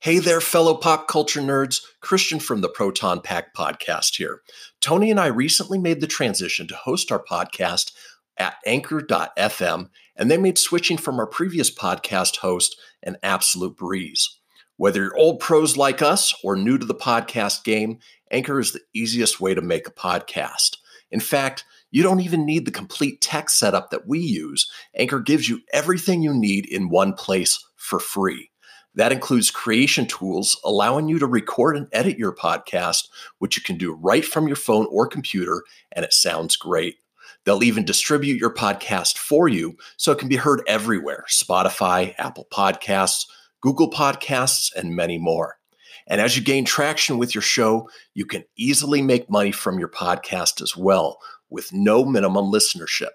Hey there, fellow pop culture nerds. Christian from the Proton Pack podcast here. Tony and I recently made the transition to host our podcast at anchor.fm, and they made switching from our previous podcast host an absolute breeze. Whether you're old pros like us or new to the podcast game, Anchor is the easiest way to make a podcast. In fact, you don't even need the complete tech setup that we use. Anchor gives you everything you need in one place for free. That includes creation tools allowing you to record and edit your podcast, which you can do right from your phone or computer, and it sounds great. They'll even distribute your podcast for you so it can be heard everywhere Spotify, Apple Podcasts, Google Podcasts, and many more. And as you gain traction with your show, you can easily make money from your podcast as well with no minimum listenership.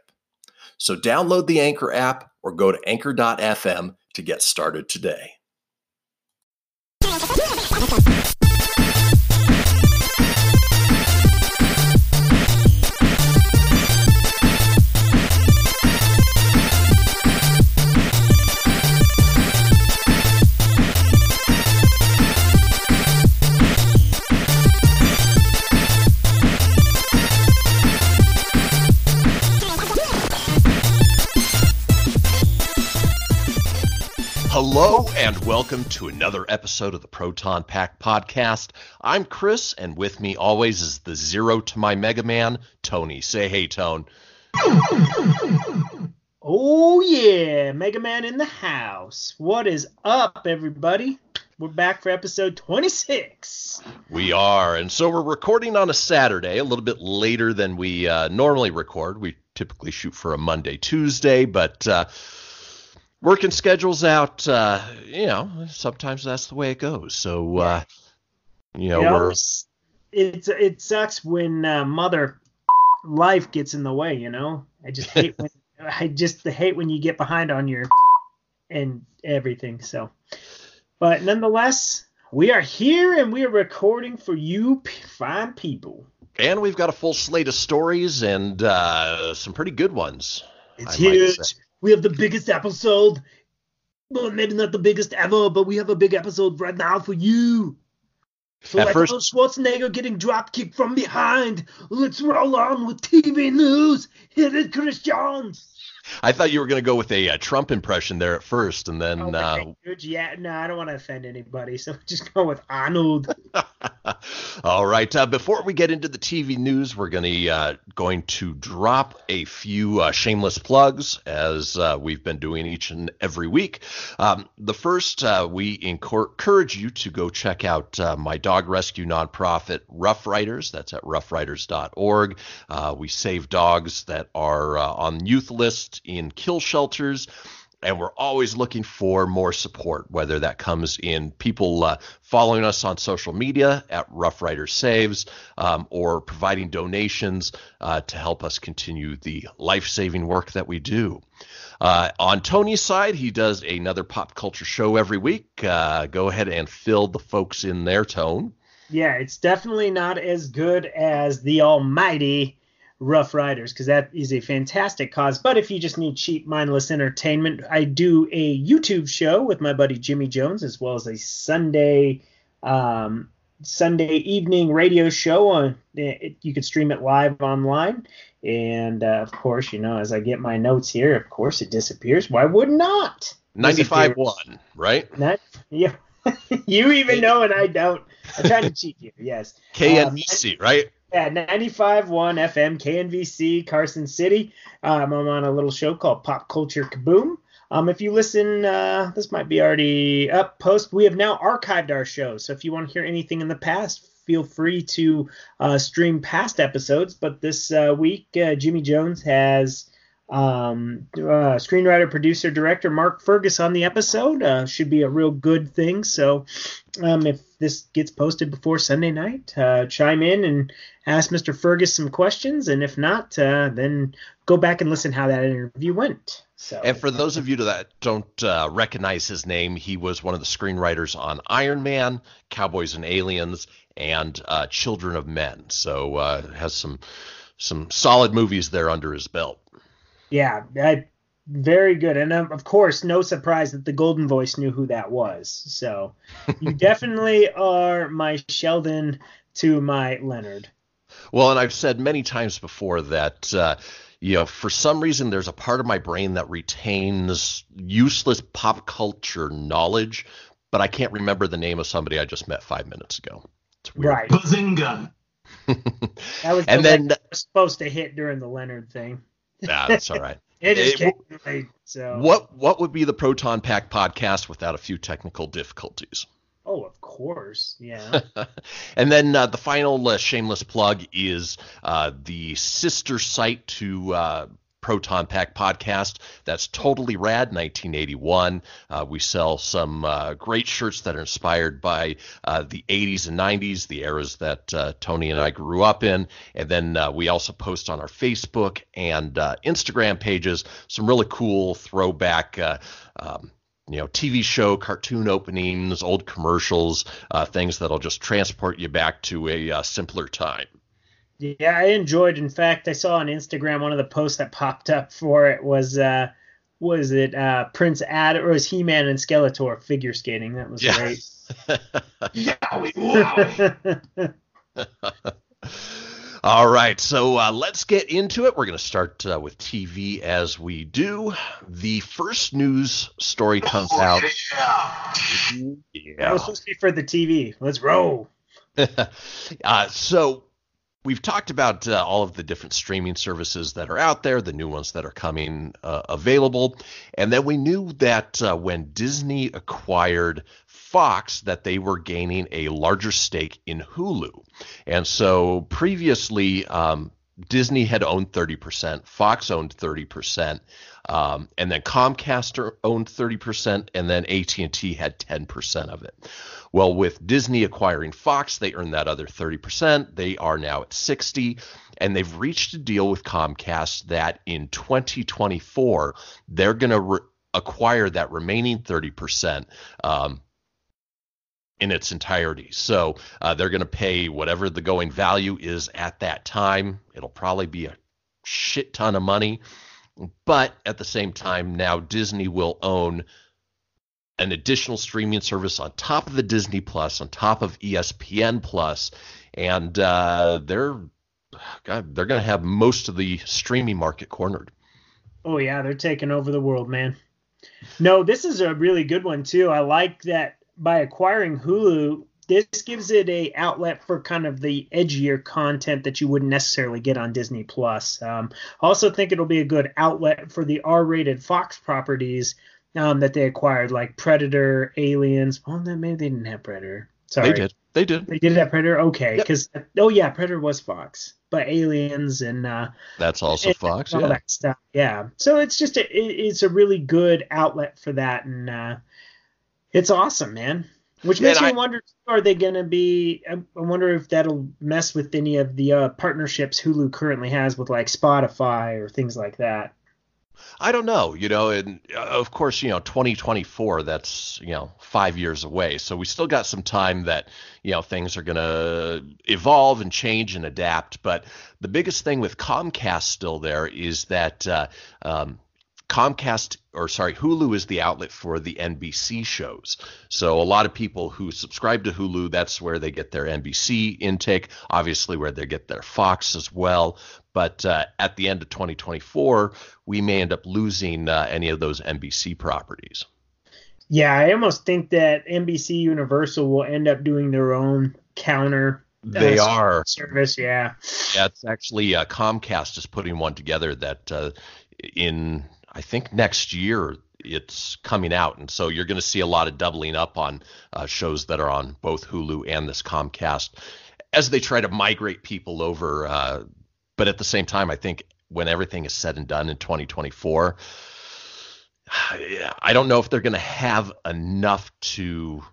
So download the Anchor app or go to anchor.fm to get started today. パパパパ。Hello and welcome to another episode of the Proton Pack podcast. I'm Chris, and with me always is the zero to my Mega Man, Tony. Say hey, Tone. Oh yeah, Mega Man in the house. What is up, everybody? We're back for episode 26. We are, and so we're recording on a Saturday, a little bit later than we uh, normally record. We typically shoot for a Monday, Tuesday, but uh, working schedules out, uh, you know, sometimes that's the way it goes. So, uh, you know, You know, we're it's, it's it sucks when uh, mother life gets in the way. You know, I just hate when I just hate when you get behind on your and everything. So, but nonetheless, we are here and we are recording for you fine people. and we've got a full slate of stories and uh, some pretty good ones. It's I huge. We have the biggest episode. Well, maybe not the biggest ever, but we have a big episode right now for you. So At like first- oh, Schwarzenegger getting drop kicked from behind. Let's roll on with TV news. Hit it, Christian. I thought you were going to go with a, uh Trump impression there at first, and then Oh, uh. Yeah, no, I don't want to offend anybody, so just go with Arnold. All right. Uh, before we get into the TV news, we're going to uh, going to drop a few uh, shameless plugs as uh, we've been doing each and every week. Um, the first, uh, we encourage you to go check out uh, my dog rescue nonprofit, Rough Riders. That's at roughriders.org. Uh, we save dogs that are uh, on youth in kill shelters and we're always looking for more support, whether that comes in people uh, following us on social media at Rough Rider Saves um, or providing donations uh, to help us continue the life saving work that we do. Uh, on Tony's side, he does another pop culture show every week. Uh, go ahead and fill the folks in their tone. yeah, it's definitely not as good as the almighty Rough Riders because that is a fantastic cause. But if you just need cheap, mindless entertainment, I do a YouTube show with my buddy Jimmy Jones as well as a Sunday um, Sunday evening radio show. On it, you can stream it live online, and uh, of course, you know, as I get my notes here, of course, it disappears. Why would not? 95 1, right? Not yeah. you even know and I don't. I'm trying to cheat you. Yes. KNBC, right? Yeah, 95.1 FM, KNVC, Carson City. Um, I'm on a little show called Pop Culture Kaboom. Um, if you listen, uh, this might be already up post. We have now archived our show, so if you want to hear anything in the past, feel free to uh, stream past episodes. But this uh, week, uh, Jimmy Jones has um, uh, screenwriter, producer, director Mark Fergus on the episode. Uh, should be a real good thing. So um, if this gets posted before Sunday night, uh, chime in and ask Mr. Fergus some questions, and if not, uh, then go back and listen how that interview went. So And for those of you that don't uh, recognize his name, he was one of the screenwriters on Iron Man, Cowboys and Aliens, and uh, Children of Men. So has some some solid movies there under his belt. Yeah, I very good, and um, of course, no surprise that the Golden Voice knew who that was. So you definitely are my Sheldon to my Leonard. Well, and I've said many times before that. Uh, you know, for some reason, there's a part of my brain that retains useless pop culture knowledge, but I can't remember the name of somebody I just met five minutes ago. Right. Bazinga. that was and the then was supposed to hit during the Leonard thing. Nah, that's all right. it late. So what what would be the Proton Pack podcast without a few technical difficulties? Oh, of course, yeah. and then uh, the final uh, shameless plug is uh, the sister site to uh, Proton Pack podcast. That's totally rad. 1981. Uh, we sell some uh, great shirts that are inspired by uh, the 80s and 90s, the eras that uh, Tony and I grew up in. And then uh, we also post on our Facebook and uh, Instagram pages some really cool throwback. Um, you know, TV show, cartoon openings, old commercials, things that'll just transport you back to a simpler time. Yeah, I enjoyed. In fact, I saw on Instagram one of the posts that popped up for it was uh was it uh Prince Ad or was He Man and Skeletor figure skating? That was great. yeah. great. yowie. All right, so uh, let's get into it. We're going to start uh, with TV as we do. The first news story comes oh, out. Yeah. yeah. That was supposed to be for the TV. Let's roll. uh, so we've talked about uh, all of the different streaming services that are out there, the new ones that are coming uh, available, and then we knew that uh, when Disney acquired Fox, that they were gaining a larger stake in Hulu, and so previously. Um, Disney had owned 30%, Fox owned 30%, um, and then Comcast owned 30%, and then AT&T had 10% of it. Well, with Disney acquiring Fox, they earned that other 30%. They are now at 60 and they've reached a deal with Comcast that in 2024 they're going to re- acquire that remaining 30% um, in its entirety. So uh, they're going to pay whatever the going value is at that time. It'll probably be a shit ton of money. But at the same time, now Disney will own an additional streaming service on top of the Disney Plus, on top of ESPN Plus, and uh, they're God, they're going to have most of the streaming market cornered. Oh yeah, they're taking over the world, man. No, this is a really good one too. I like that by acquiring Hulu, this gives it a outlet for kind of the edgier content that you wouldn't necessarily get on Disney Plus. Um, I also think it'll be a good outlet for the R-rated Fox properties um, that they acquired, like Predator, Aliens. Well, then maybe they didn't have Predator. Sorry. They did. They did. They did have Predator. Okay, because yep. oh yeah, Predator was Fox, but Aliens and uh, that's also and, Fox. And yeah. That stuff. Yeah. So it's just a, it, it's a really good outlet for that, and uh, it's awesome, man. Which makes and me I, wonder: Are they going to be? I wonder if that'll mess with any of the uh, partnerships Hulu currently has with like Spotify or things like that. I don't know, you know, and uh, of course, you know, 2024, that's, you know, five years away. So we still got some time that, you know, things are going to evolve and change and adapt. But the biggest thing with Comcast still there is that uh, um, Comcast or sorry, Hulu is the outlet for the NBC shows. So a lot of people who subscribe to Hulu, that's where they get their NBC intake, obviously where they get their Fox as well. But uh, at the end of 2024, we may end up losing uh, any of those NBC properties. Yeah, I almost think that NBC Universal will end up doing their own counter. Uh, they are service, yeah. Yeah, it's actually uh, Comcast is putting one together that uh, in I think next year it's coming out, and so you're going to see a lot of doubling up on uh, shows that are on both Hulu and this Comcast as they try to migrate people over. Uh, but at the same time, I think when everything is said and done in 2024, I don't know if they're going to have enough to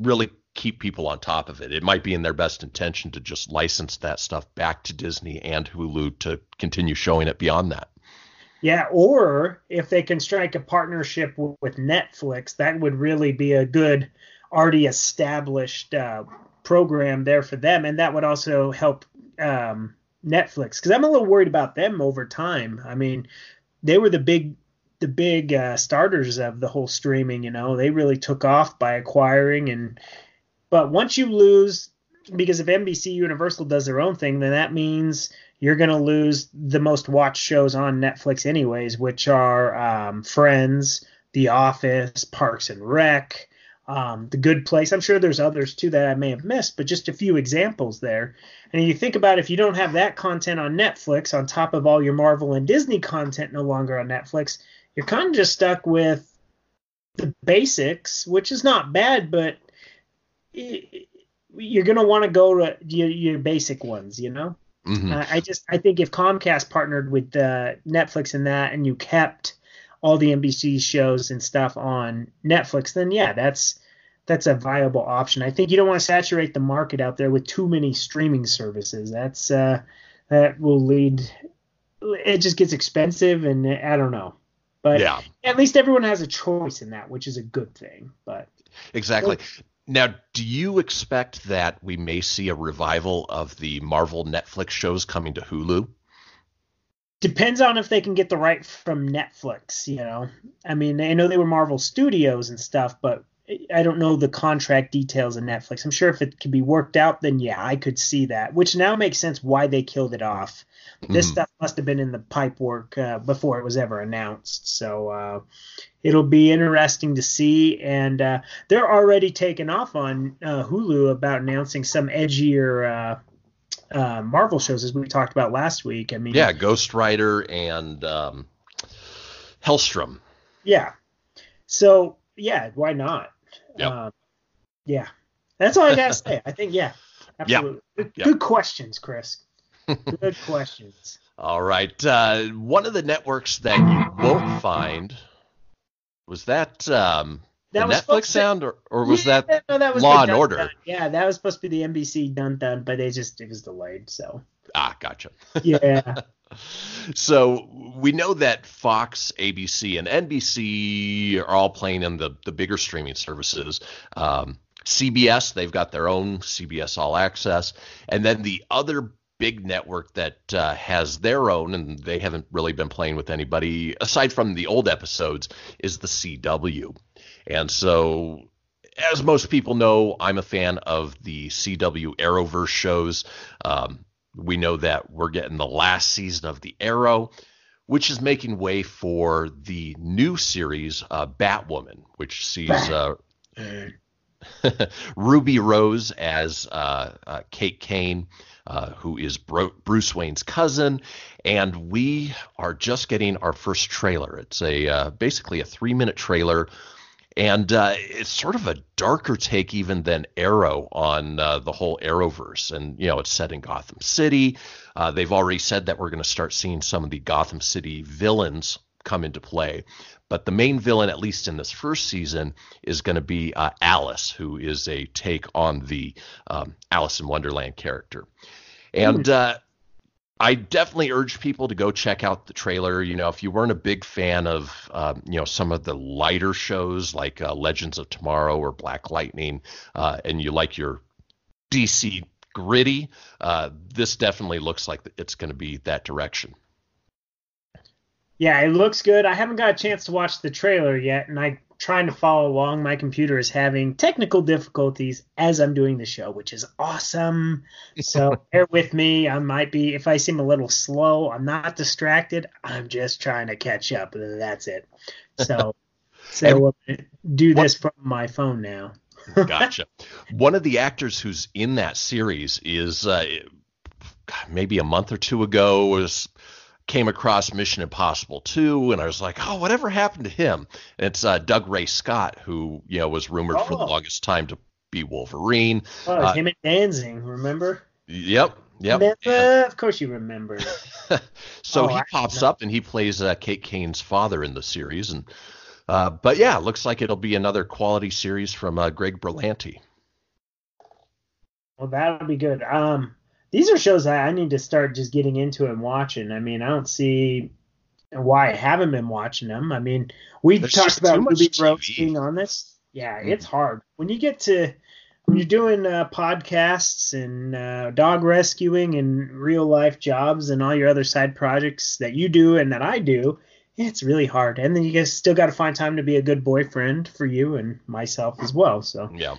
really keep people on top of it. It might be in their best intention to just license that stuff back to Disney and Hulu to continue showing it beyond that. Yeah, or if they can strike a partnership w- with Netflix, that would really be a good, already established uh, program there for them, and that would also help um, Netflix because I'm a little worried about them over time. I mean, they were the big the big uh, starters of the whole streaming. You know, they really took off by acquiring and. But once you lose, because if NBC Universal does their own thing, then that means you're going to lose the most watched shows on Netflix, anyways, which are um, Friends, The Office, Parks and Rec, um, The Good Place. I'm sure there's others too that I may have missed, but just a few examples there. And you think about if you don't have that content on Netflix, on top of all your Marvel and Disney content no longer on Netflix, you're kind of just stuck with the basics, which is not bad, but you're going to want to go to your, your, basic ones, you know? Mm-hmm. Uh, I just I think if Comcast partnered with uh, Netflix and that, and you kept all the NBC shows and stuff on Netflix, then yeah, that's that's a viable option. I think you don't want to saturate the market out there with too many streaming services. That's uh, that will lead. It just gets expensive, and I don't know. But yeah. at least everyone has a choice in that, which is a good thing. But exactly. Now, do you expect that we may see a revival of the Marvel Netflix shows coming to Hulu? Depends on if they can get the right from Netflix, you know. I mean, I know they were Marvel Studios and stuff, but I don't know the contract details of Netflix. I'm sure if it could be worked out, then yeah, I could see that. Which now makes sense why they killed it off. This mm. stuff must have been in the pipe work uh, before it was ever announced. So uh, it'll be interesting to see. And uh, they're already taking off on uh, Hulu about announcing some edgier uh, uh, Marvel shows, as we talked about last week. I mean, yeah, Ghost Rider and um, Helstrom. Yeah. So yeah, why not? Yep. Um, yeah, that's all I gotta say. I think yeah, absolutely. Yep. Good, yep. good questions, Chris. Good questions. All right. Uh, one of the networks that you won't find was that um, that was Netflix sound, or, or was yeah, that, no, that was Law and Order? Done. Yeah, that was supposed to be the NBC done done, but they just it was delayed. So. Ah, gotcha. Yeah. so we know that Fox, ABC, and NBC are all playing in the the bigger streaming services. Um, CBS, they've got their own CBS All Access, and then the other big network that uh, has their own, and they haven't really been playing with anybody aside from the old episodes, is the CW. And so, as most people know, I'm a fan of the CW Arrowverse shows. Um, we know that we're getting the last season of the Arrow, which is making way for the new series, uh, Batwoman, which sees uh, Ruby Rose as uh, uh, Kate Kane uh, who is Bro- Bruce Wayne's cousin, and we are just getting our first trailer. It's a uh, basically a three minute trailer. And uh, it's sort of a darker take even than Arrow on uh, the whole Arrowverse. And, you know, it's set in Gotham City. Uh, they've already said that we're going to start seeing some of the Gotham City villains come into play. But the main villain, at least in this first season, is going to be uh, Alice, who is a take on the um, Alice in Wonderland character. And uh, I definitely urge people to go check out the trailer. You know, if you weren't a big fan of, um, you know, some of the lighter shows like uh, Legends of Tomorrow or Black Lightning, uh, and you like your DC gritty, uh, this definitely looks like it's going to be that direction. Yeah, it looks good. I haven't got a chance to watch the trailer yet, and I'm trying to follow along. My computer is having technical difficulties as I'm doing the show, which is awesome. So bear with me. I might be, if I seem a little slow, I'm not distracted. I'm just trying to catch up. And that's it. So, so and, do this what, from my phone now. gotcha. One of the actors who's in that series is uh, maybe a month or two ago was came across Mission Impossible 2, and I was like, oh, whatever happened to him? And it's uh, Dougray Scott, who you know was rumored oh. for the oh. longest time to be Wolverine. Oh, uh, him and Danzig, remember? Yep. Yep. Remember? Of course you remember. so oh, he pops up and he plays uh, Kate Kane's father in the series, and uh, but yeah, looks like it'll be another quality series from uh, Greg Berlanti. Well, that'll be good. Um, these are shows I, I need to start just getting into and watching. I mean, I don't see why I haven't been watching them. I mean, we talked about Ruby Rose being on this. Yeah, mm. it's hard when you get to when you're doing uh, podcasts and uh, dog rescuing and real life jobs and all your other side projects that you do and that I do. it's really hard. And then you guys still got to find time to be a good boyfriend for you and myself as well. So Yeah.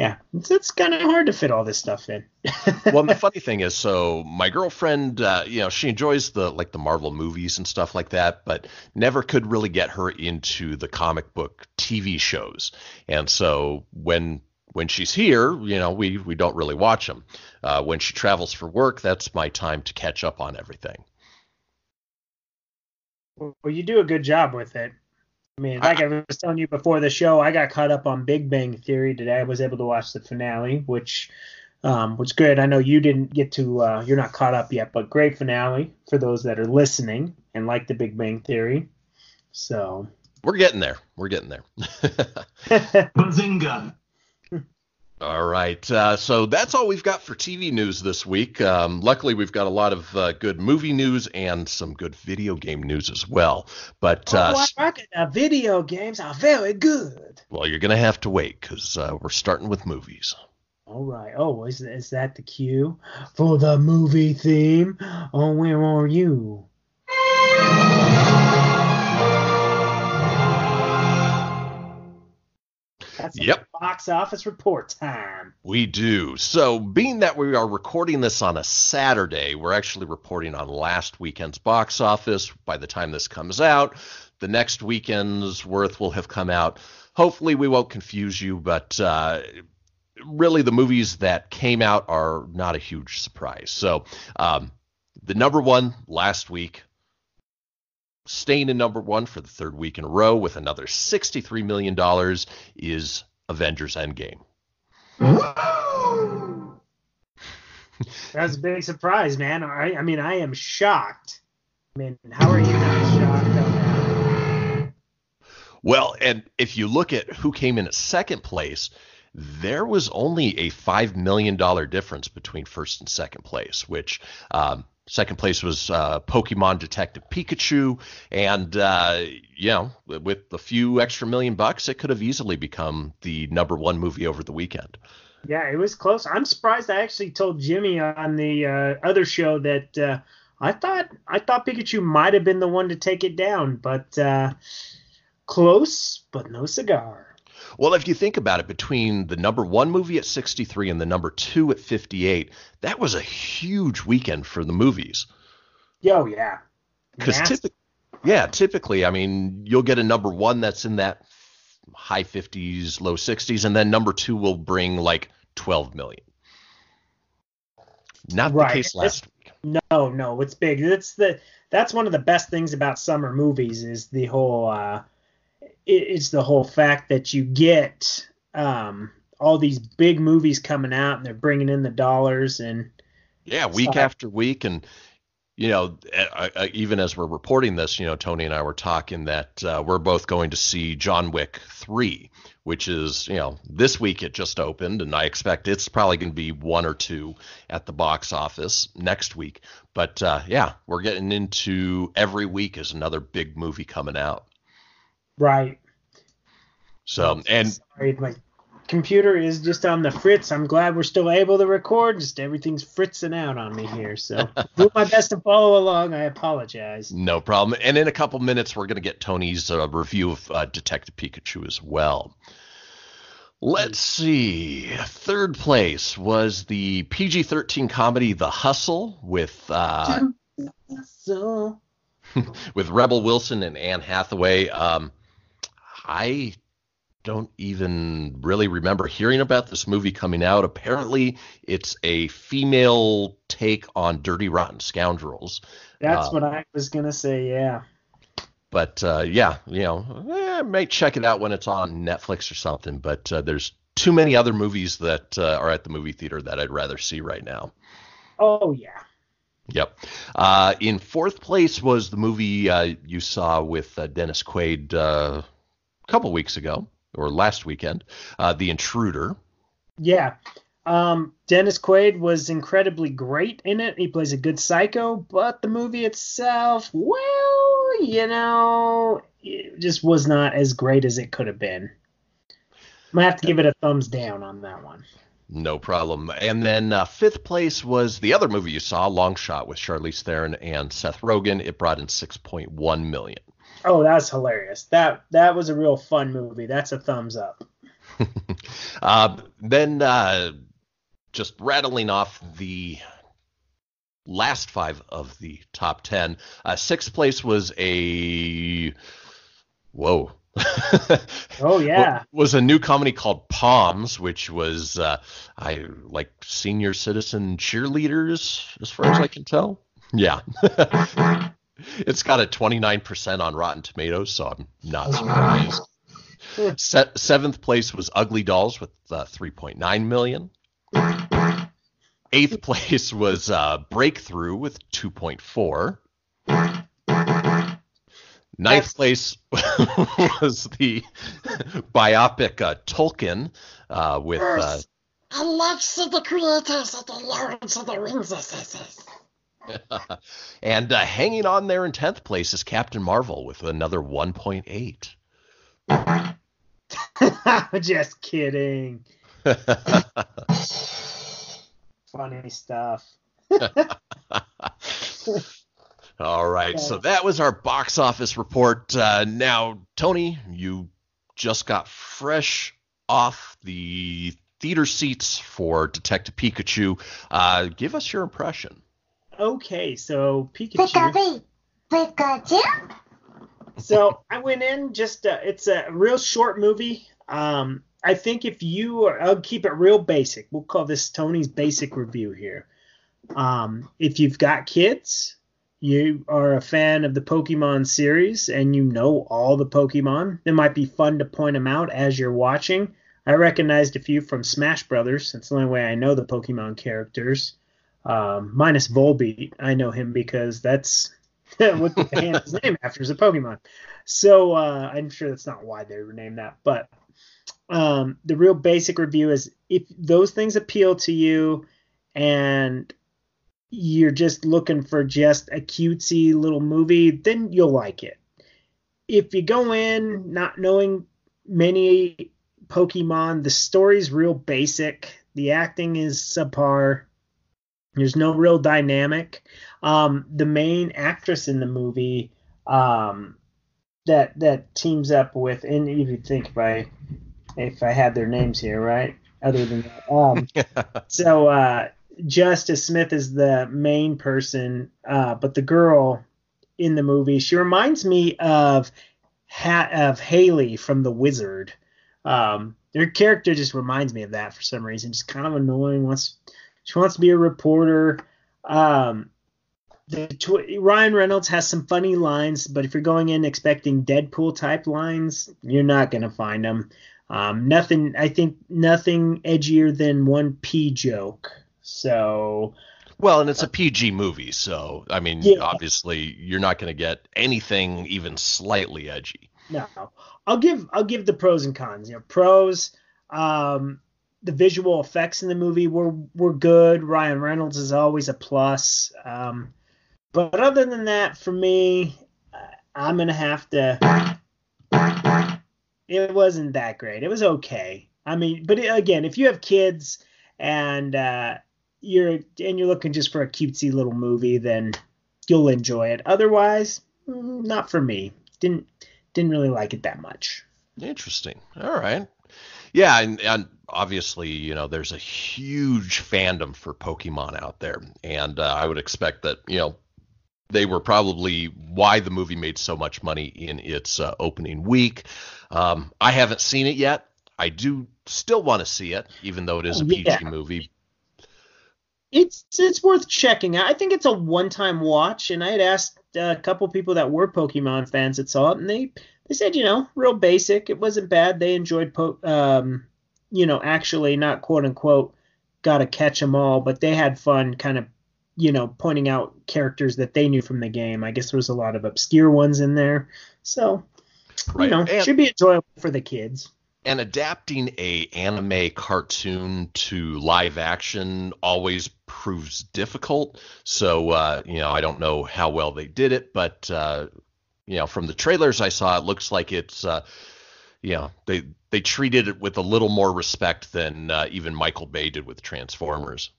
Yeah, it's, it's kind of hard to fit all this stuff in. well, the funny thing is, so my girlfriend, uh, you know, she enjoys the like the Marvel movies and stuff like that, but never could really get her into the comic book TV shows. And so when when she's here, you know, we we don't really watch them. Uh, when she travels for work, that's my time to catch up on everything. Well, you do a good job with it. I mean, like I, I, was telling you before the show, I got caught up on Big Bang Theory today. I was able to watch the finale, which um, was good. I know you didn't get to, uh, you're not caught up yet, but great finale for those that are listening and like the Big Bang Theory. So we're getting there. We're getting there. Bazinga. All right. Uh, so that's all we've got for TV news this week. Um, luckily, we've got a lot of uh, good movie news and some good video game news as well. But uh, oh, I reckon the video games are very good. Well, you're going to have to wait because uh, we're starting with movies. All right. Oh, is, is that the cue for the movie theme? Oh, where are you? That's yep. box office report time. We do. So, being that we are recording this on a Saturday, we're actually reporting on last weekend's box office. By the time this comes out, the next weekend's worth will have come out. Hopefully, we won't confuse you, but uh, really, the movies that came out are not a huge surprise. So, um, the number one last week staying in number one for the third week in a row with another $63 million is Avengers Endgame. That's a big surprise, man. I, I mean, I am shocked. I mean, how are you not shocked? Well, and if you look at who came in at second place, there was only a $5 million difference between first and second place, which um, Second place was uh, Pokemon Detective Pikachu, and uh, you know, with a few extra million bucks, it could have easily become the number one movie over the weekend. Yeah, it was close. I'm surprised. I actually told Jimmy on the uh, other show that uh, I thought I thought Pikachu might have been the one to take it down, but uh, close, but no cigar. Well, if you think about it, between the number one movie at 63 and the number two at 58, that was a huge weekend for the movies. Oh, yeah. Because typically, yeah, typically, I mean, you'll get a number one that's in that high 50s, low 60s, and then number two will bring like 12 million. Not right. the case last it's, week. No, no, it's big. It's the that's one of the best things about summer movies is the whole uh, it's the whole fact that you get um, all these big movies coming out and they're bringing in the dollars and yeah, week after week, and you know, even as we're reporting this, you know, Tony and I were talking that uh, we're both going to see John Wick three, which is you know this week it just opened, and I expect it's probably going to be one or two at the box office next week. But uh, yeah, we're getting into every week is another big movie coming out. Right. So and sorry, my computer is just on the fritz. I'm glad we're still able to record. Just everything's fritzing out on me here. So do my best to follow along. I apologize. No problem. And in a couple minutes, we're going to get Tony's uh, review of uh, Detective Pikachu as well. Let's see. Third place was the PG 13 comedy The Hustle with uh, with Rebel Wilson and Anne Hathaway. Um, I don't even really remember hearing about this movie coming out. Apparently, it's a female take on Dirty Rotten Scoundrels. That's uh, what I was gonna say. Yeah. But uh, yeah, you know, eh, I may check it out when it's on Netflix or something. But uh, there's too many other movies that uh, are at the movie theater that I'd rather see right now. Oh yeah. Yep. Uh, in fourth place was the movie uh, you saw with Dennis Quaid couple weeks ago or last weekend, uh, The Intruder. Yeah. Um, Dennis Quaid was incredibly great in it. He plays a good psycho, but the movie itself, well, you know, it just was not as great as it could have been. I'm have to give it a thumbs down on that one. No problem. And then uh, fifth place was the other movie you saw, Long Shot, with Charlize Theron and Seth Rogen. It brought in 6.1 million. Oh, that's hilarious. That that was a real fun movie. That's a thumbs up. uh, then uh, just rattling off the last five of the top ten. Uh, sixth place was a whoa. oh yeah, was a new comedy called Poms, which was uh, I like senior citizen cheerleaders, as far as I can tell. Yeah, it's got a 29% on Rotten Tomatoes, so I'm not surprised. Se- seventh place was Ugly Dolls with uh, 3.9 million. Eighth place was uh, Breakthrough with 2.4. Ninth place was the biopic uh, Tolkien uh, with. Uh, Alexa, the creators of the Lords of the Rings. and uh, hanging on there in 10th place is Captain Marvel with another 1.8. Just kidding. Funny stuff. All right, so that was our box office report. Uh, now, Tony, you just got fresh off the theater seats for Detective Pikachu. Uh, give us your impression. Okay, so Pikachu. Pikachu. so I went in just uh, it's a real short movie. Um, I think if you are, I'll keep it real basic. We'll call this Tony's basic review here. Um, if you've got kids, you are a fan of the Pokemon series and you know all the Pokemon, it might be fun to point them out as you're watching. I recognized a few from Smash Brothers. That's the only way I know the Pokemon characters. Um, minus Volbeat, I know him because that's what the hand is named after is a Pokemon. So uh, I'm sure that's not why they were named that, but um, the real basic review is if those things appeal to you and you're just looking for just a cutesy little movie, then you'll like it. If you go in not knowing many Pokemon, the story's real basic. The acting is subpar. There's no real dynamic. Um, the main actress in the movie um, that that teams up with, and if you think if I if I had their names here, right? Other than that, um, so uh, Justice Smith is the main person, uh, but the girl in the movie, she reminds me of ha- of Haley from The Wizard. Um, their character just reminds me of that for some reason. Just kind of annoying. Wants she wants to be a reporter. Um, the tw- Ryan Reynolds has some funny lines, but if you're going in expecting Deadpool type lines, you're not gonna find them. Um, nothing. I think nothing edgier than one P joke. So. Well, and it's a PG movie, so I mean, yeah. obviously, you're not going to get anything even slightly edgy. No, I'll give I'll give the pros and cons. You know, pros. Um, the visual effects in the movie were were good. Ryan Reynolds is always a plus. Um, but other than that, for me, I'm gonna have to. It wasn't that great. It was okay. I mean, but again, if you have kids and uh, you're and you're looking just for a cutesy little movie, then you'll enjoy it. Otherwise, mm, not for me. Didn't didn't really like it that much. Interesting. All right. Yeah, and, and obviously, you know, there's a huge fandom for Pokemon out there, and uh, I would expect that, you know, they were probably why the movie made so much money in its uh, opening week. Um, I haven't seen it yet. I do still want to see it, even though it is a PG yeah. movie. It's it's worth checking out. I think it's a one-time watch, and I had asked a couple people that were Pokemon fans that saw it, and they they said, you know, real basic. It wasn't bad. They enjoyed, po- um, you know, actually not quote unquote got to catch them all, but they had fun, kind of, you know, pointing out characters that they knew from the game. I guess there was a lot of obscure ones in there, so right. you know, and, should be enjoyable for the kids. And adapting a anime cartoon to live action always proves difficult. So uh, you know, I don't know how well they did it, but uh, you know, from the trailers I saw, it looks like it's, uh, you know, they they treated it with a little more respect than uh, even Michael Bay did with Transformers.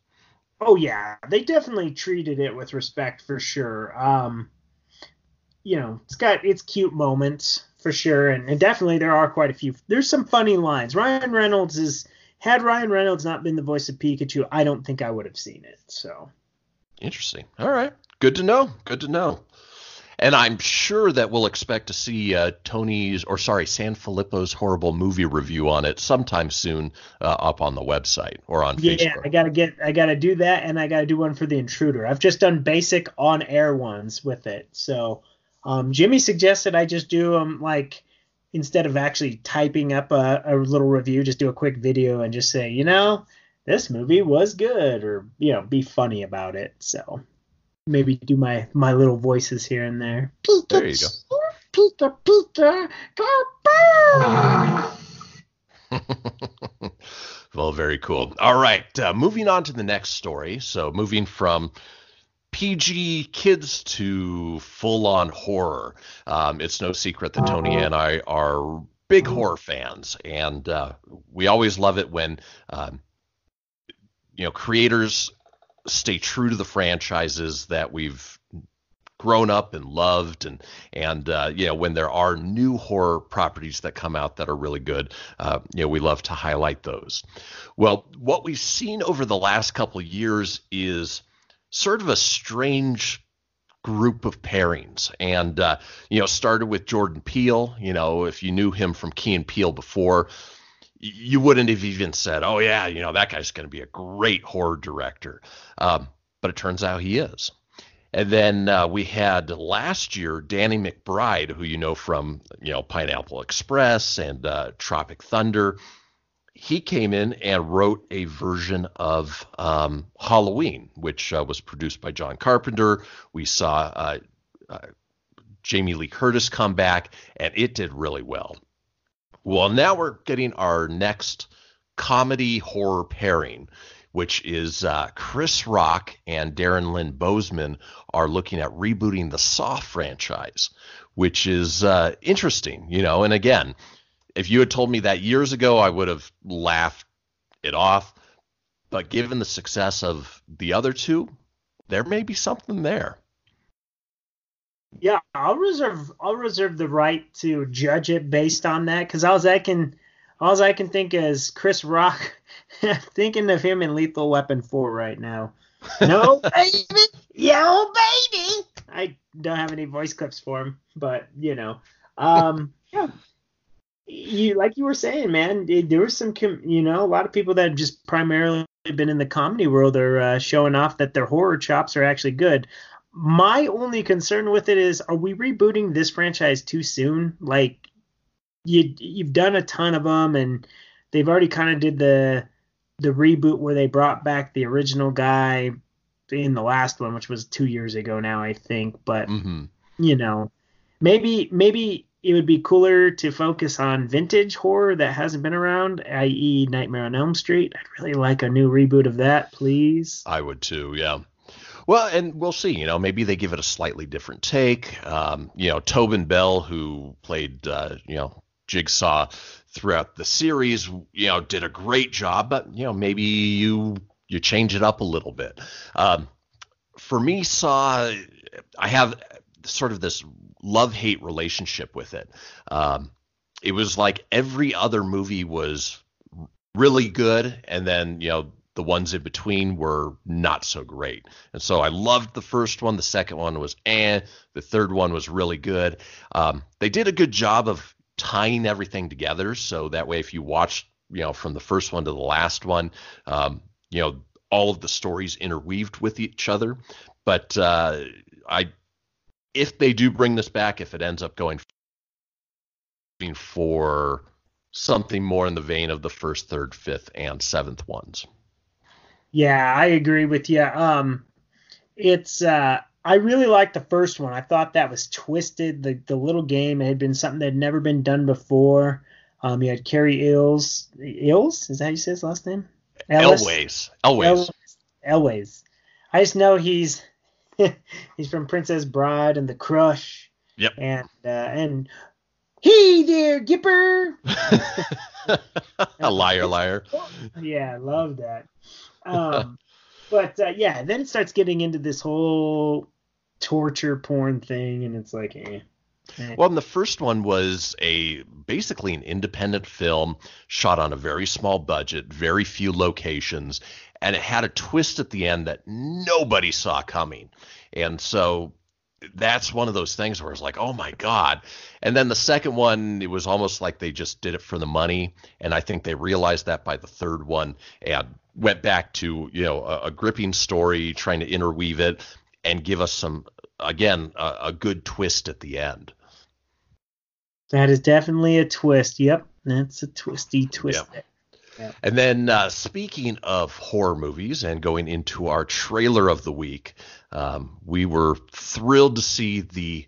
Oh yeah, they definitely treated it with respect for sure. Um, you know, it's got its cute moments for sure, and, and definitely there are quite a few. There's some funny lines. Ryan Reynolds is had Ryan Reynolds not been the voice of Pikachu, I don't think I would have seen it. So Interesting. All right. Good to know. Good to know. And I'm sure that we'll expect to see uh, Tony's, or sorry, San Filippo's horrible movie review on it sometime soon uh, up on the website or on Facebook. yeah, Facebook. I gotta get, I gotta do that, and I gotta do one for the Intruder. I've just done basic on-air ones with it. So um, Jimmy suggested I just do them like instead of actually typing up a, a little review, just do a quick video and just say, you know, this movie was good, or you know, be funny about it. So maybe do my my little voices here and there. There you go. Pika, Pika, go boom! well, very cool. All right. Uh, moving on to the next story. So, moving from PG kids to full on horror. Um, it's no secret that Tony and I are big horror fans, and uh, we always love it when um, you know creators stay true to the franchises that we've grown up and loved and and uh, you know when there are new horror properties that come out that are really good uh, you know we love to highlight those. Well what we've seen over the last couple years is sort of a strange group of pairings. And uh, you know started with jordan peele. You know if you knew him from key and peele before you wouldn't have even said oh yeah you know that guy's going to be a great horror director um, but it turns out he is and then uh, we had last year Danny McBride, who you know from you know Pineapple Express and uh, Tropic Thunder. He came in and wrote a version of um, Halloween, which uh, was produced by John Carpenter. We saw uh, uh, Jamie Lee Curtis come back, and it did really well. Well, now we're getting our next comedy horror pairing which is uh, Chris Rock and Darren Lynn Bousman are looking at rebooting the Saw franchise, which is uh, interesting, you know. And again, if you had told me that years ago, I would have laughed it off. But given the success of the other two, there may be something there. Yeah, I'll reserve I'll reserve the right to judge it based on that because all I can all I can think is Chris Rock thinking of him in Lethal Weapon 4 right now. No, baby. Yo, baby. I don't have any voice clips for him, but, you know. Um, yeah. You like you were saying, man. There was some, you know, a lot of people that have just primarily been in the comedy world are uh, showing off that their horror chops are actually good. My only concern with it is, are we rebooting this franchise too soon? Like, you you've done a ton of them, and they've already kind of did the the reboot where they brought back the original guy in the last one, which was two years ago now, I think. But mm-hmm. you know, maybe maybe it would be cooler to focus on vintage horror that hasn't been around, i.e., Nightmare on Elm Street. I'd really like a new reboot of that, please. I would too, yeah. Well, and we'll see. You know, maybe they give it a slightly different take. Um, you know, Tobin Bell, who played, uh, you know, Jigsaw throughout the series, you know, did a great job, but you know, maybe you you change it up a little bit. Um, for me, Saw, I have sort of this love hate relationship with it. Um, it was like every other movie was really good, and then you know the ones in between were not so great. And so I loved the first one. The second one was eh. The third one was really good. Um, they did a good job of tying everything together. So that way, if you watch, you know, from the first one to the last one, um, you know, all of the stories interweaved with each other. But uh, I, if they do bring this back, if it ends up going for something more in the vein of the first, third, fifth, and seventh ones. Yeah, I agree with you. Um, it's uh, I really liked the first one. I thought that was twisted. The the little game it had been something that had never been done before. Um, you had Cary Elwes. Elwes is that how you say his last name? Ellis? Elways. Elways. Elways. I just know he's he's from Princess Bride and The Crush. Yep. And uh, and hey there, Gipper. A liar, liar. Yeah, I love that. Um, but uh, yeah, then it starts getting into this whole torture porn thing, and it's like, eh. eh. Well, and the first one was a basically an independent film shot on a very small budget, very few locations, and it had a twist at the end that nobody saw coming. And so that's one of those things where it's like, oh my god. And then the second one, it was almost like they just did it for the money, and I think they realized that by the third one and went back to you know a, a gripping story, trying to interweave it and give us some again a, a good twist at the end. That is definitely a twist. Yep, that's a twisty twist. Yep. And then, uh, speaking of horror movies and going into our trailer of the week, um, we were thrilled to see the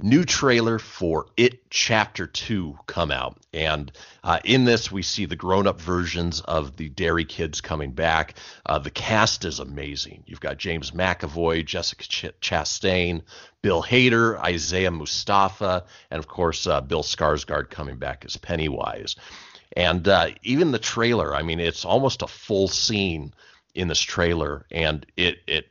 new trailer for It Chapter 2 come out. And uh, in this, we see the grown up versions of the Derry kids coming back. Uh, the cast is amazing. You've got James McAvoy, Jessica Ch- Chastain, Bill Hader, Isaiah Mustafa, and of course, uh, Bill Skarsgård coming back as Pennywise. And uh, even the trailer, I mean, it's almost a full scene in this trailer, and it it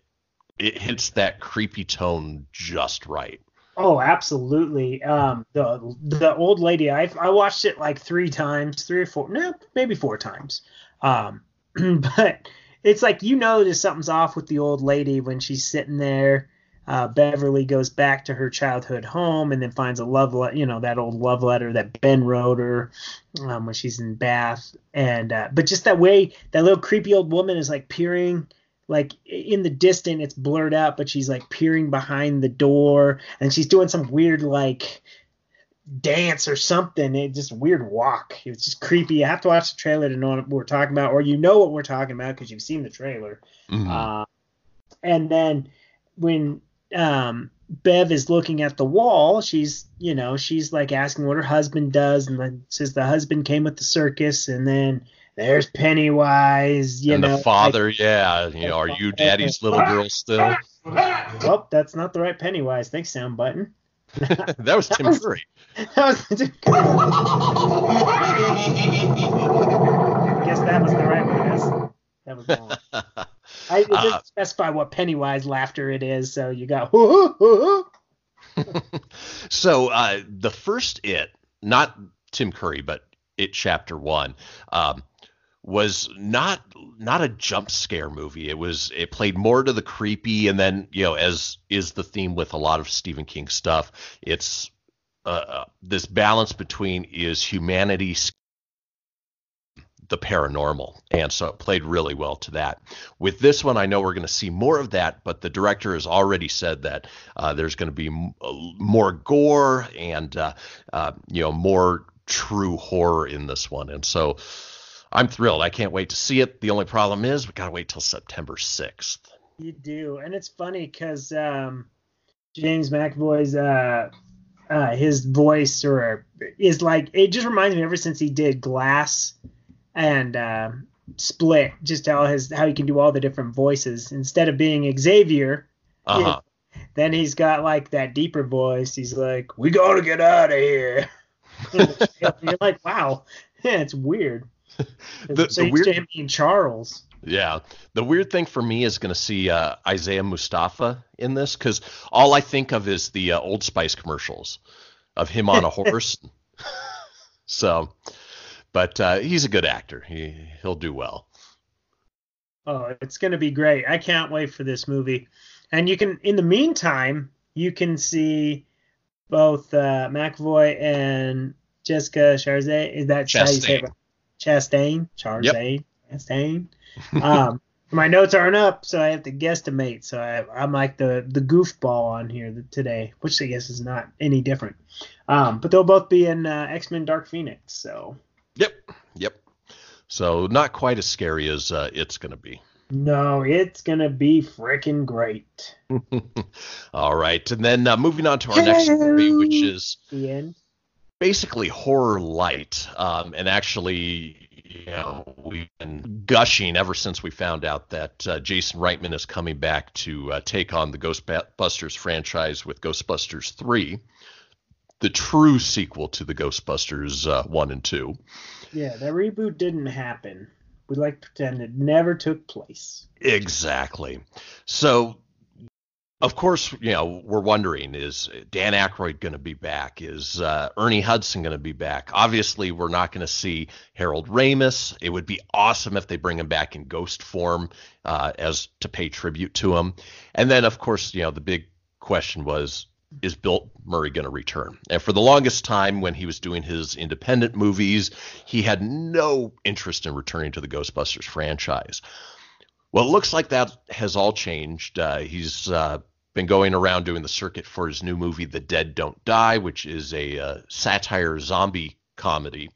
it hits that creepy tone just right. Oh, absolutely. Um, the the old lady, I I watched it like three times, three or four, no, maybe four times. Um, but it's like you know there's something's off with the old lady when she's sitting there. Uh, Beverly goes back to her childhood home and then finds a love letter, you know, that old love letter that Ben wrote her um, when she's in Bath. And uh, but just that way, that little creepy old woman is like peering like in the distance it's blurred out but she's like peering behind the door and she's doing some weird like dance or something it just weird walk it's just creepy you have to watch the trailer to know what we're talking about or you know what we're talking about because you've seen the trailer Mhm. uh, and then when um, Bev is looking at the wall, she's you know she's like asking what her husband does, and then says the husband came with the circus, and then there's Pennywise, you and know. the father, yeah, you know, are you daddy's little girl still? Like, oh, that's not the right Pennywise. Thanks, sound button. that was Tim was- Curry. That was. I guess that was the right one. That was wrong. I, doesn't Uh, specify what Pennywise laughter it is, so you got. so uh, the first it, not Tim Curry, but it chapter one, um, was not not a jump scare movie. It was it played more to the creepy, and then you know, as is the theme with a lot of Stephen King stuff, it's uh, uh, this balance between is humanity the paranormal and so it played really well to that. With this one i know we're going to see more of that but the director has already said that uh, there's going to be m- uh, more gore and uh, uh, you know more true horror in this one. And so i'm thrilled. I can't wait to see it. The only problem is we got to wait till september 6th You do, and it's funny because um, James McAvoy's uh, uh, his voice or is like it just reminds me ever since he did Glass and uh, Split, just how his how he can do all the different voices instead of being Xavier. uh-huh Then he's got like that deeper voice. He's like, "We gotta get out of here." You're like, "Wow, yeah, it's weird." The- so the weird- being Charles. Yeah. The weird thing for me is going to see uh, Isaiah Mustafa in this because all I think of is the uh, Old Spice commercials of him on a horse. so, but uh, he's a good actor. He he'll do well. Oh, it's going to be great. I can't wait for this movie. And you can, in the meantime, you can see both uh, McAvoy and Jessica Chastain. Is that how you say it? Chastain? Chastain? Chastain? um, my notes aren't up, so I have to guesstimate. So I, I'm like the, the goofball on here today, which I guess is not any different. Um, but they'll both be in uh, X Men Dark Phoenix. So Yep. Yep. So not quite as scary as uh, it's going to be. no, it's going to be freaking great. All right. And then uh, moving on to our next movie, which is The end. basically horror light. Um, and actually, you know, we've been gushing ever since we found out that uh, Jason Reitman is coming back to uh, take on the Ghostbusters franchise with Ghostbusters 3, the true sequel to the Ghostbusters uh, 1 and 2. Yeah, that reboot didn't happen. We like to pretend it never took place. Exactly. So of course, you know, we're wondering is Dan Aykroyd going to be back? Is uh, Ernie Hudson going to be back? Obviously, we're not going to see Harold Ramis. It would be awesome if they bring him back in ghost form uh, as to pay tribute to him. And then, of course, you know, the big question was is Bill Murray going to return? And for the longest time, when he was doing his independent movies, he had no interest in returning to the Ghostbusters franchise. Well, it looks like that has all changed. Uh, he's uh, been going around doing the circuit for his new movie, The Dead Don't Die, which is a uh, satire zombie comedy.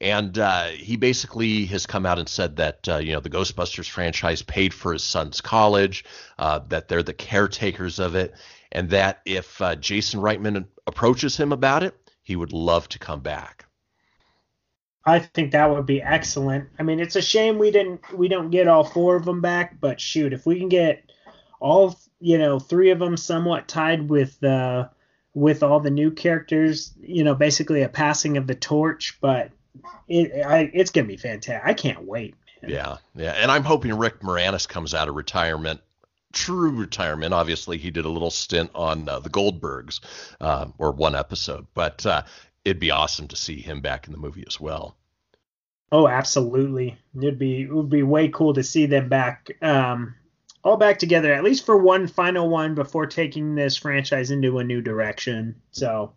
And uh, he basically has come out and said that uh, you know the Ghostbusters franchise paid for his son's college, uh, that they're the caretakers of it, and that if Jason Reitman approaches him about it, he would love to come back. I think that would be excellent. I mean, it's a shame we didn't we don't get all four of them back, but shoot, if we can get all you know three of them somewhat tied with uh, with all the new characters, you know, basically a passing of the torch. But it I, it's gonna be fantastic. I can't wait. Man. Yeah, yeah, and I'm hoping Rick Moranis comes out of retirement true retirement. Obviously, he did a little stint on uh, the Goldbergs, uh, or one episode, but uh, it'd be awesome to see him back in the movie as well. Oh, absolutely. It'd be it would be way cool to see them back, um, all back together at least for one final one before taking this franchise into a new direction. So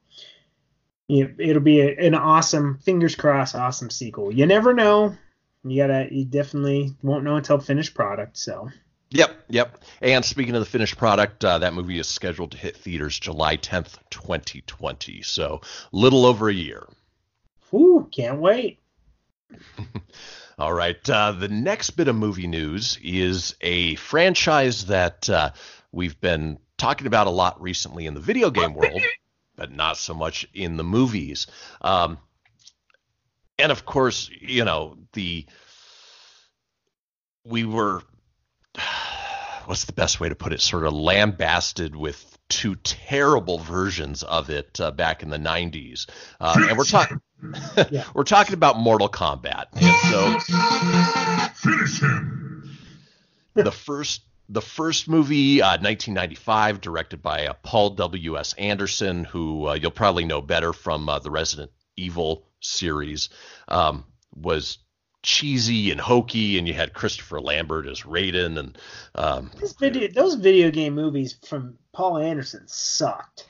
it'll be a, an awesome, fingers crossed, awesome sequel. You never know. You gotta, you definitely won't know until finished product. So. Yep, yep. And speaking of the finished product, uh, that movie is scheduled to hit theaters July 10th, 2020. So a little over a year. Ooh, can't wait. All right. Uh, the next bit of movie news is a franchise that uh, we've been talking about a lot recently in the video game world, but not so much in the movies. Um, and of course, you know, the we were what's the best way to put it? Sort of lambasted with two terrible versions of it uh, back in the 90s. Uh, and we're talking yeah. we're talking about Mortal Kombat. And so finish him. The first the first movie, uh, 1995, directed by uh, Paul W. S. Anderson, who uh, you'll probably know better from uh, the Resident Evil series, um, was cheesy and hokey, and you had Christopher Lambert as Raiden, and um, video, those video game movies from Paul Anderson sucked.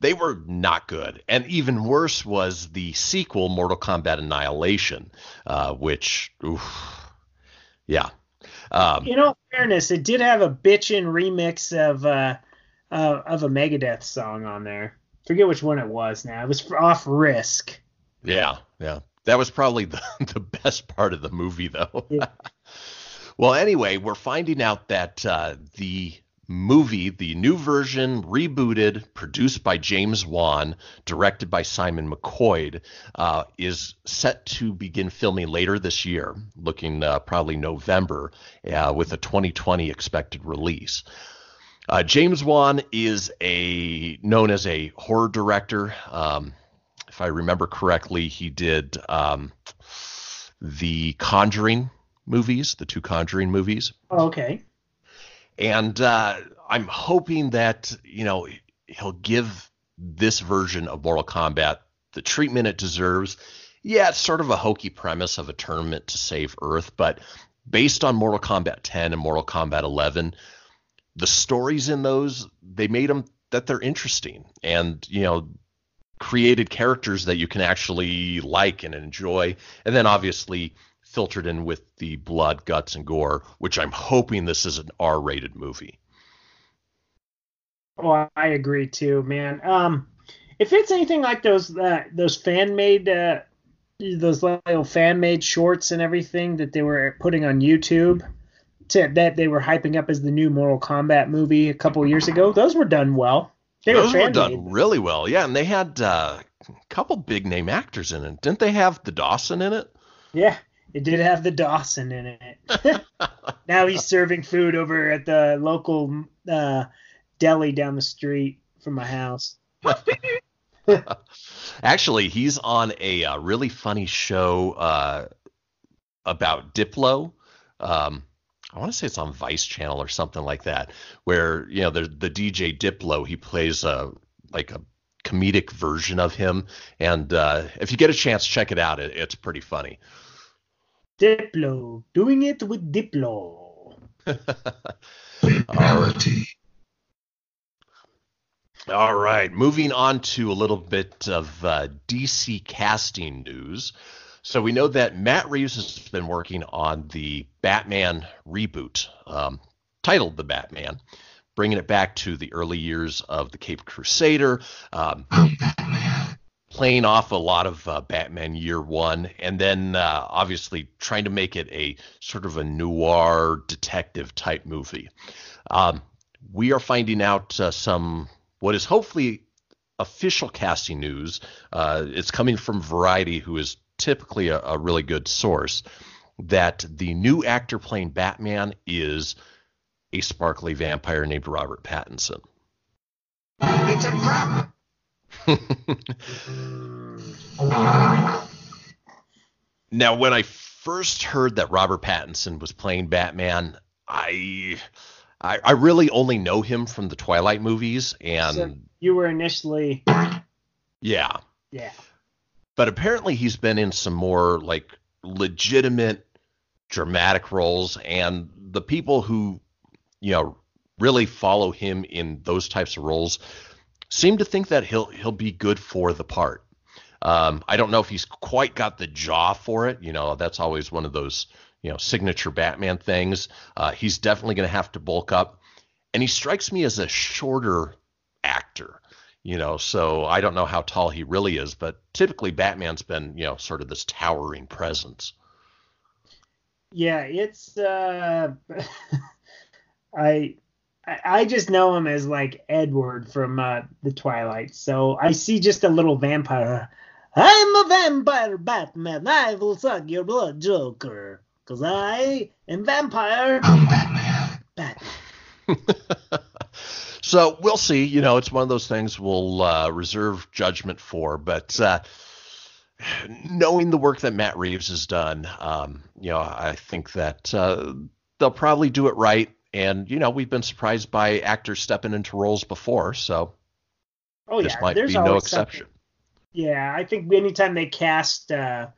They were not good, and even worse was the sequel, Mortal Kombat Annihilation, uh, which, oof, yeah. Um, In all fairness, it did have a bitchin' remix of uh, uh, of a Megadeth song on there. Forget which one it was now. It was off Risk. Yeah, yeah. That was probably the, the best part of the movie, though. Yeah. well, anyway, we're finding out that uh, the movie, the new version, rebooted, produced by James Wan, directed by Simon McQuoid, uh, is set to begin filming later this year, looking uh, probably November, uh, with a 2020 expected release. Uh, James Wan is a known as a horror director. Um, if I remember correctly, he did um, the Conjuring movies, the two Conjuring movies. Oh, okay. And uh, I'm hoping that you know he'll give this version of Mortal Kombat the treatment it deserves. Yeah, it's sort of a hokey premise of a tournament to save Earth, but based on Mortal Kombat 10 and Mortal Kombat 11, the stories in those they made them that they're interesting, and you know created characters that you can actually like and enjoy, and then obviously filtered in with the blood, guts, and gore, which I'm hoping this is an R-rated movie. Oh, I agree too, man. Um, if it's anything like those uh, those fan made uh, those little fan made shorts and everything that they were putting on YouTube, to, that they were hyping up as the new Mortal Kombat movie a couple years ago, those were done well. They Those were, were done really well. Yeah, and they had uh, a couple big name actors in it. Didn't they have the Dawson in it? Yeah, it did have the Dawson in it. now he's serving food over at the local uh, deli down the street from my house. Actually, he's on a, a, uh, really funny show uh, about Diplo. Um, I want to say it's on Vice Channel or something like that, where you know the the DJ Diplo he plays a like a comedic version of him, and uh, if you get a chance, check it out. It, it's pretty funny. Diplo, doing it with Diplo. Fatality. All right, moving on to a little bit of uh, DC casting news. So we know that Matt Reeves has been working on the Batman reboot, um, titled The Batman, bringing it back to the early years of the Cape Crusader, um, playing off a lot of uh, Batman Year One, and then uh, obviously trying to make it a sort of a noir detective type movie. Um, we are finding out uh, some what is hopefully official casting news. Uh, it's coming from Variety, who is typically a, a really good source. That the new actor playing Batman is a sparkly vampire named Robert Pattinson. It's a trap. Now, when I first heard that Robert Pattinson was playing Batman, I, I, I really only know him from the Twilight movies, and So you were initially, yeah, yeah. But apparently he's been in some more like legitimate dramatic roles, and the people who, you know, really follow him in those types of roles seem to think that he'll he'll be good for the part. Um, I don't know if he's quite got the jaw for it. You know, that's always one of those you know signature Batman things. Uh, he's definitely going to have to bulk up, and he strikes me as a shorter actor. You know, so I don't know how tall he really is, but typically Batman's been you know sort of this towering presence. Yeah, it's uh I I I just know him as like Edward from uh, the Twilight. So I see just a little vampire. I'm a vampire Batman. I will suck your blood, Joker. Cause I am vampire I'm Batman. Batman. so we'll see. You know, it's one of those things we'll uh, reserve judgment for. But uh, knowing the work that Matt Reeves has done, um, you know, I think that uh, they'll probably do it right. And you know, we've been surprised by actors stepping into roles before, so Oh this yeah, might there's be no exception. something. Yeah, I think anytime they cast uh,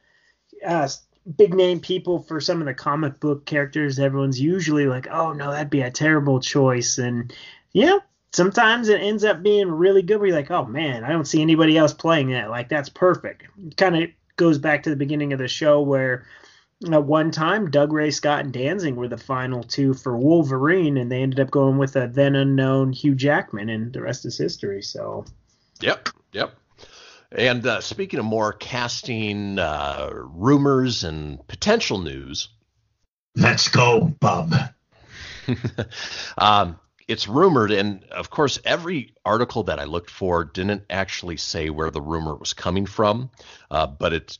uh, big name people for some of the comic book characters, everyone's usually like, "Oh no, that'd be a terrible choice." And yeah, sometimes it ends up being really good. Where you're like, "Oh man, I don't see anybody else playing that. Like that's perfect." Kind of goes back to the beginning of the show where. At one time, Dougray Scott and Danzig were the final two for Wolverine, and they ended up going with a then unknown Hugh Jackman, and the rest is history. So, Yep, yep. And uh, speaking of more casting uh, rumors and potential news, Let's go, bub. um, it's rumored, and of course, every article that I looked for didn't actually say where the rumor was coming from, uh, but it's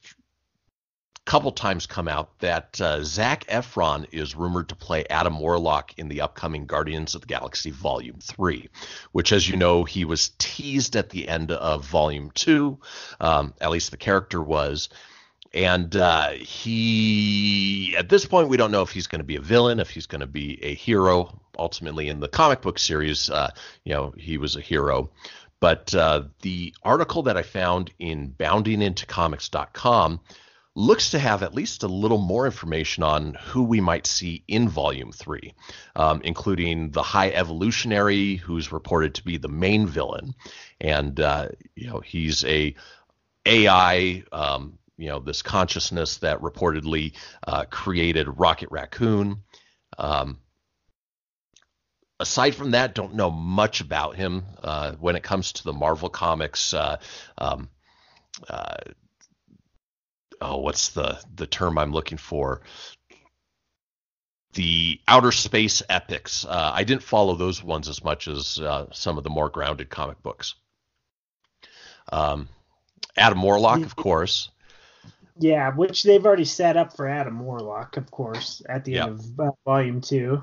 a couple times come out that uh, Zac Efron is rumored to play Adam Warlock in the upcoming Guardians of the Galaxy Volume 3, which, as you know, he was teased at the end of Volume 2, um, at least the character was. And uh, he, at this point, we don't know if he's going to be a villain, if he's going to be a hero. Ultimately, in the comic book series, uh, you know, he was a hero. But uh, the article that I found in boundingintocomics.com looks to have at least a little more information on who we might see in Volume 3, um, including the High Evolutionary, who's reported to be the main villain. And, uh, you know, he's a AI, um, you know, this consciousness that reportedly uh, created Rocket Raccoon. Um, aside from that, don't know much about him uh, when it comes to the Marvel comics. Uh, um, uh, oh, what's the the term I'm looking for? The outer space epics. Uh, I didn't follow those ones as much as uh, some of the more grounded comic books. Um, Adam Warlock, of course. Yeah, which they've already set up for Adam Warlock, of course, at the Yeah. end of uh, Volume Two.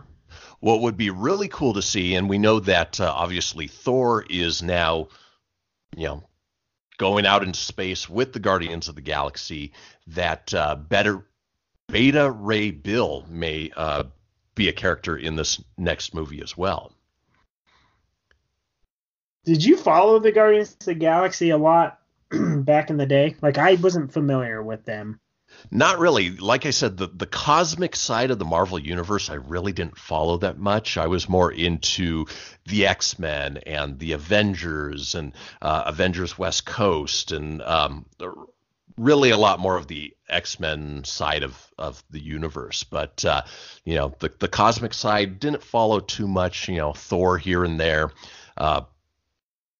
What would be really cool to see, and we know that uh, obviously Thor is now, you know, going out into space with the Guardians of the Galaxy. That uh, better Beta Ray Bill may uh, be a character in this next movie as well. Did you follow the Guardians of the Galaxy a lot back in the day? Like I wasn't familiar with them. Not really. Like I said, the, the cosmic side of the Marvel Universe, I really didn't follow that much. I was more into the X Men and the Avengers and uh, Avengers West Coast and um, really a lot more of the X Men side of, of the universe. But, uh, you know, the, the cosmic side didn't follow too much, you know, Thor here and there. Uh,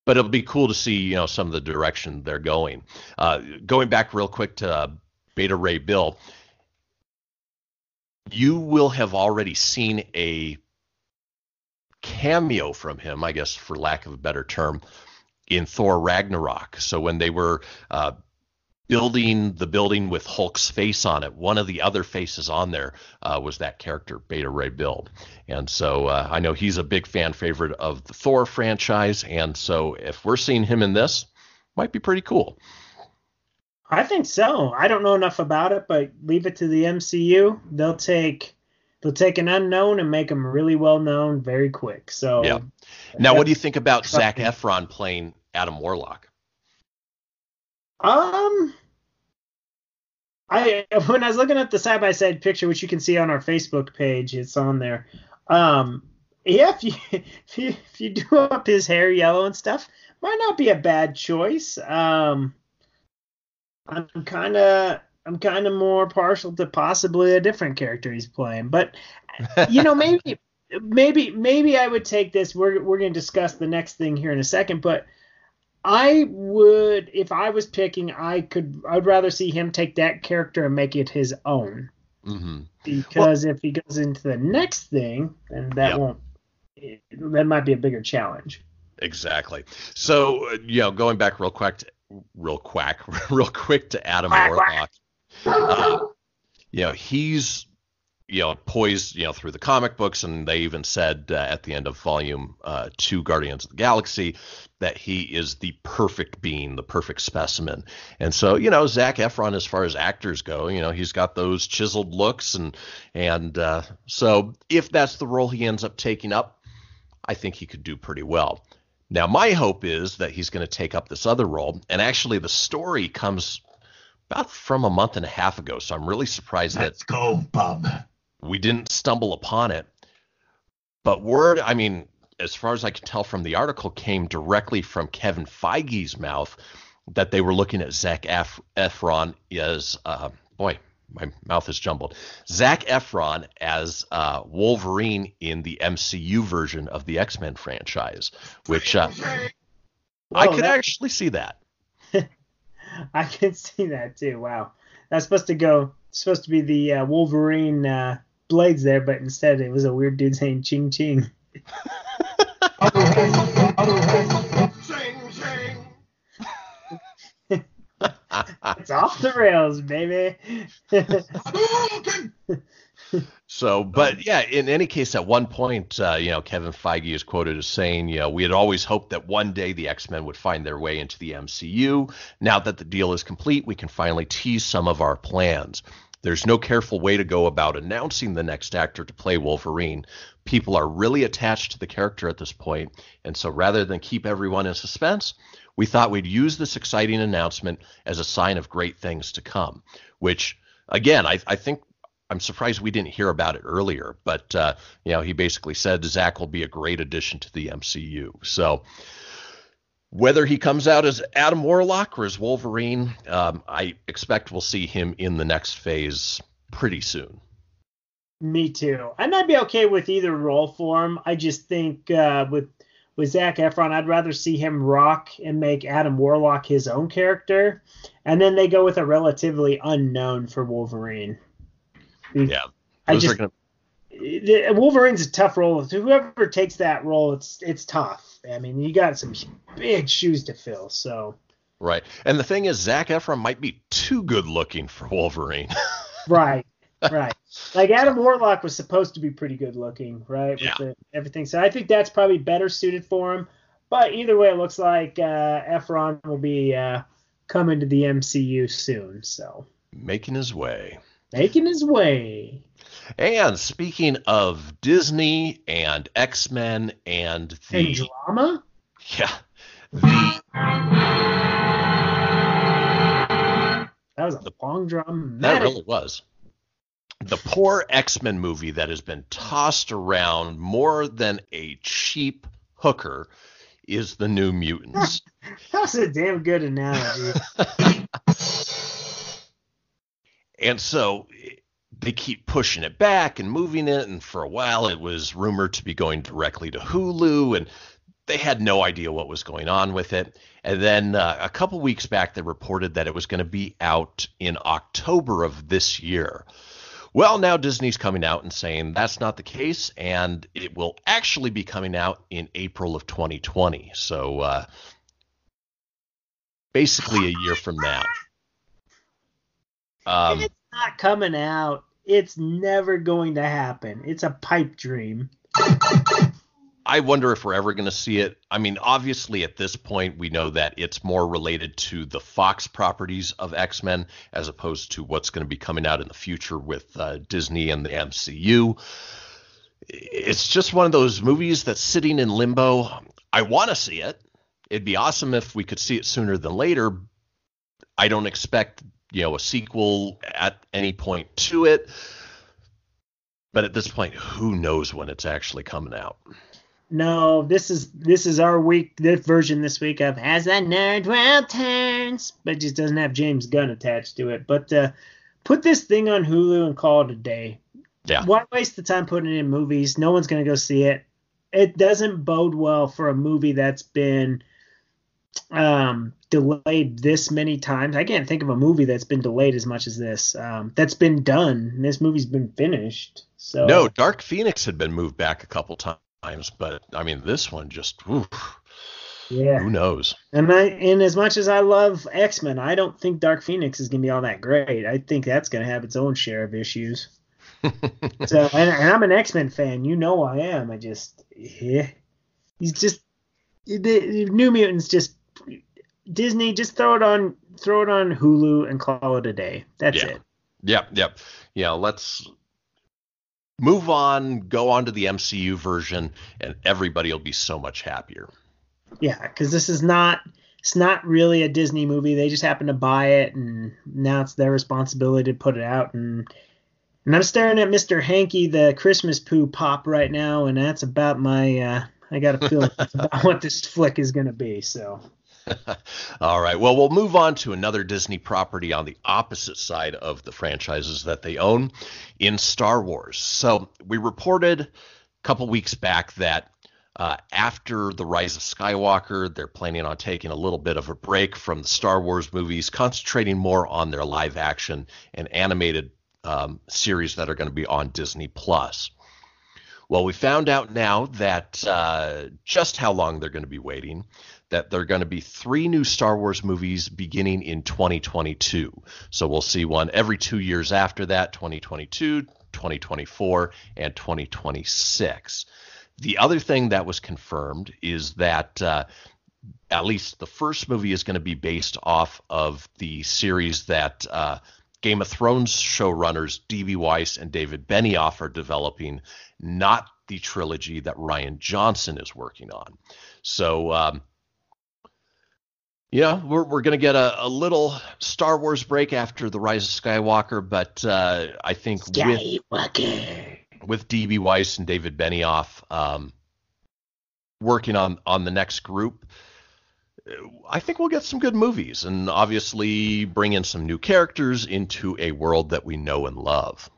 but it'll be cool to see, you know, some of the direction they're going. Uh, going back real quick to uh, Beta Ray Bill, you will have already seen a cameo from him, I guess, for lack of a better term, in Thor Ragnarok. So when they were uh, building the building with Hulk's face on it. One of the other faces on there uh, was that character, Beta Ray Bill. And so uh, I know he's a big fan favorite of the Thor franchise. And so if we're seeing him in this, might be pretty cool. I think so. I don't know enough about it, but leave it to the MCU. They'll take they'll take an unknown and make them really well known very quick. So yeah. Now, what do you think about Zac Efron playing Adam Warlock? Um, I when I was looking at the side by side picture, which you can see on our Facebook page, it's on there. Um, yeah, if you, if you if you do up his hair yellow and stuff, might not be a bad choice. Um, I'm kind of I'm kind of more partial to possibly a different character he's playing, but you know maybe maybe maybe I would take this. We're we're gonna discuss the next thing here in a second, but I would, if I was picking, I could, I'd rather see him take that character and make it his own. Mm-hmm. Because well, if he goes into the next thing, then that yep. won't, that might be a bigger challenge. Exactly. So, uh, you know, going back real quick, to, real quick, real quick to Adam quack, Warlock. Uh, you know, he's you know poised you know through the comic books and they even said uh, at the end of volume uh, two guardians of the galaxy that he is the perfect being the perfect specimen and so you know zac efron as far as actors go you know he's got those chiseled looks and and uh, so if that's the role he ends up taking up i think he could do pretty well now my hope is that he's going to take up this other role and actually the story comes about from a month and a half ago so i'm really surprised that. Let's that go bub we didn't stumble upon it. But word, I mean, as far as I can tell from the article, came directly from Kevin Feige's mouth that they were looking at Zac Ef- Efron as, uh, boy, my mouth is jumbled. Zac Efron as uh, Wolverine in the MCU version of the X Men franchise, which uh, I could that, actually see that. I can see that too. Wow, that's supposed to go. Supposed to be the uh, Wolverine uh, blades there, but instead it was a weird dude saying ching ching. it's off the rails, baby. so, but yeah, in any case, at one point, uh, you know, Kevin Feige is quoted as saying, you know, we had always hoped that one day the X Men would find their way into the MCU. Now that the deal is complete, we can finally tease some of our plans. There's no careful way to go about announcing the next actor to play Wolverine. People are really attached to the character at this point, and so rather than keep everyone in suspense, we thought we'd use this exciting announcement as a sign of great things to come. Which, again, I, I think I'm surprised we didn't hear about it earlier. But uh, you know, he basically said Zac will be a great addition to the MCU. So whether he comes out as Adam Warlock or as Wolverine, um, I expect we'll see him in the next phase pretty soon. Me too. And I'd be okay with either role for him. I just think uh, with with Zac Efron, I'd rather see him rock and make Adam Warlock his own character, and then they go with a relatively unknown for Wolverine. Yeah, I just gonna... Wolverine's a tough role. Whoever takes that role, it's it's tough. I mean, you got some big shoes to fill. So. Right, and the thing is, Zac Efron might be too good looking for Wolverine. right, right. Like Adam Warlock was supposed to be pretty good looking, right? Yeah. With the, everything. So I think that's probably better suited for him. But either way, it looks like uh, Efron will be uh, coming to the MCU soon. So making his way. Making his way. And speaking of Disney and X Men and the And drama? yeah the That was a long drama. that really was the poor X Men movie that has been tossed around more than a cheap hooker is the New Mutants. That's a damn good analogy. And so they keep pushing it back and moving it. And for a while, it was rumored to be going directly to Hulu, and they had no idea what was going on with it. And then uh, a couple weeks back, they reported that it was going to be out in October of this year. Well, now Disney's coming out and saying that's not the case, and it will actually be coming out in April of 2020. So uh, basically a year from now. Um, it's not coming out. It's never going to happen. It's a pipe dream. I wonder if we're ever going to see it. I mean, obviously, at this point, we know that it's more related to the Fox properties of X Men as opposed to what's going to be coming out in the future with uh, Disney and the MCU. It's just one of those movies that's sitting in limbo. I want to see it. It'd be awesome if we could see it sooner than later. I don't expect, you know, a sequel at any point to it. But at this point, who knows when it's actually coming out? No, this is this is our week. This version this week of As That Nerd World Turns, but it just doesn't have James Gunn attached to it. But uh, put this thing on Hulu and call it a day. Yeah. Why waste the time putting it in movies? No one's gonna go see it. It doesn't bode well for a movie that's been um, delayed this many times. I can't think of a movie that's been delayed as much as this. Um, that's been done. This movie's been finished. So No, Dark Phoenix had been moved back a couple times, but I mean, this one just, oof, yeah. who knows? And I, and as much as I love X Men, I don't think Dark Phoenix is gonna be all that great. I think that's gonna have its own share of issues. So, and, and I'm an X Men fan. You know I am. I just, yeah, he's just the, the New Mutants. Just Disney, just throw it on, throw it on Hulu and call it a day. That's Yeah. it. Yep, yep. Yeah, let's move on, go on to the MCU version, and everybody will be so much happier. Yeah, because this is not. It's not really a Disney movie. They just happen to buy it, and now it's their responsibility to put it out. And and I'm staring at Mr. Hanky, the Christmas poo pop, right now, and that's about my. Uh, I got a feeling that's about what this flick is gonna be. So All right. Well, we'll move on to another Disney property on the opposite side of the franchises that they own in Star Wars. So we reported a couple weeks back that uh, after the Rise of Skywalker, they're planning on taking a little bit of a break from the Star Wars movies, concentrating more on their live action and animated um, series that are going to be on Disney Plus. Well, we found out now that uh, just how long they're going to be waiting. That there are going to be three new Star Wars movies beginning in 2022. So we'll see one every two years after that 2022, 2024, and 2026. The other thing that was confirmed is that uh, at least the first movie is going to be based off of the series that uh, Game of Thrones showrunners D.B. Weiss and David Benioff are developing, not the trilogy that Rian Johnson is working on. So, um, yeah, we're, we're going to get a, a little Star Wars break after the Rise of Skywalker, but uh, I think with Skywalker. with DB Weiss and David Benioff um, working on on the next group, uh, I think we'll get some good movies, and obviously bring in some new characters into a world that we know and love.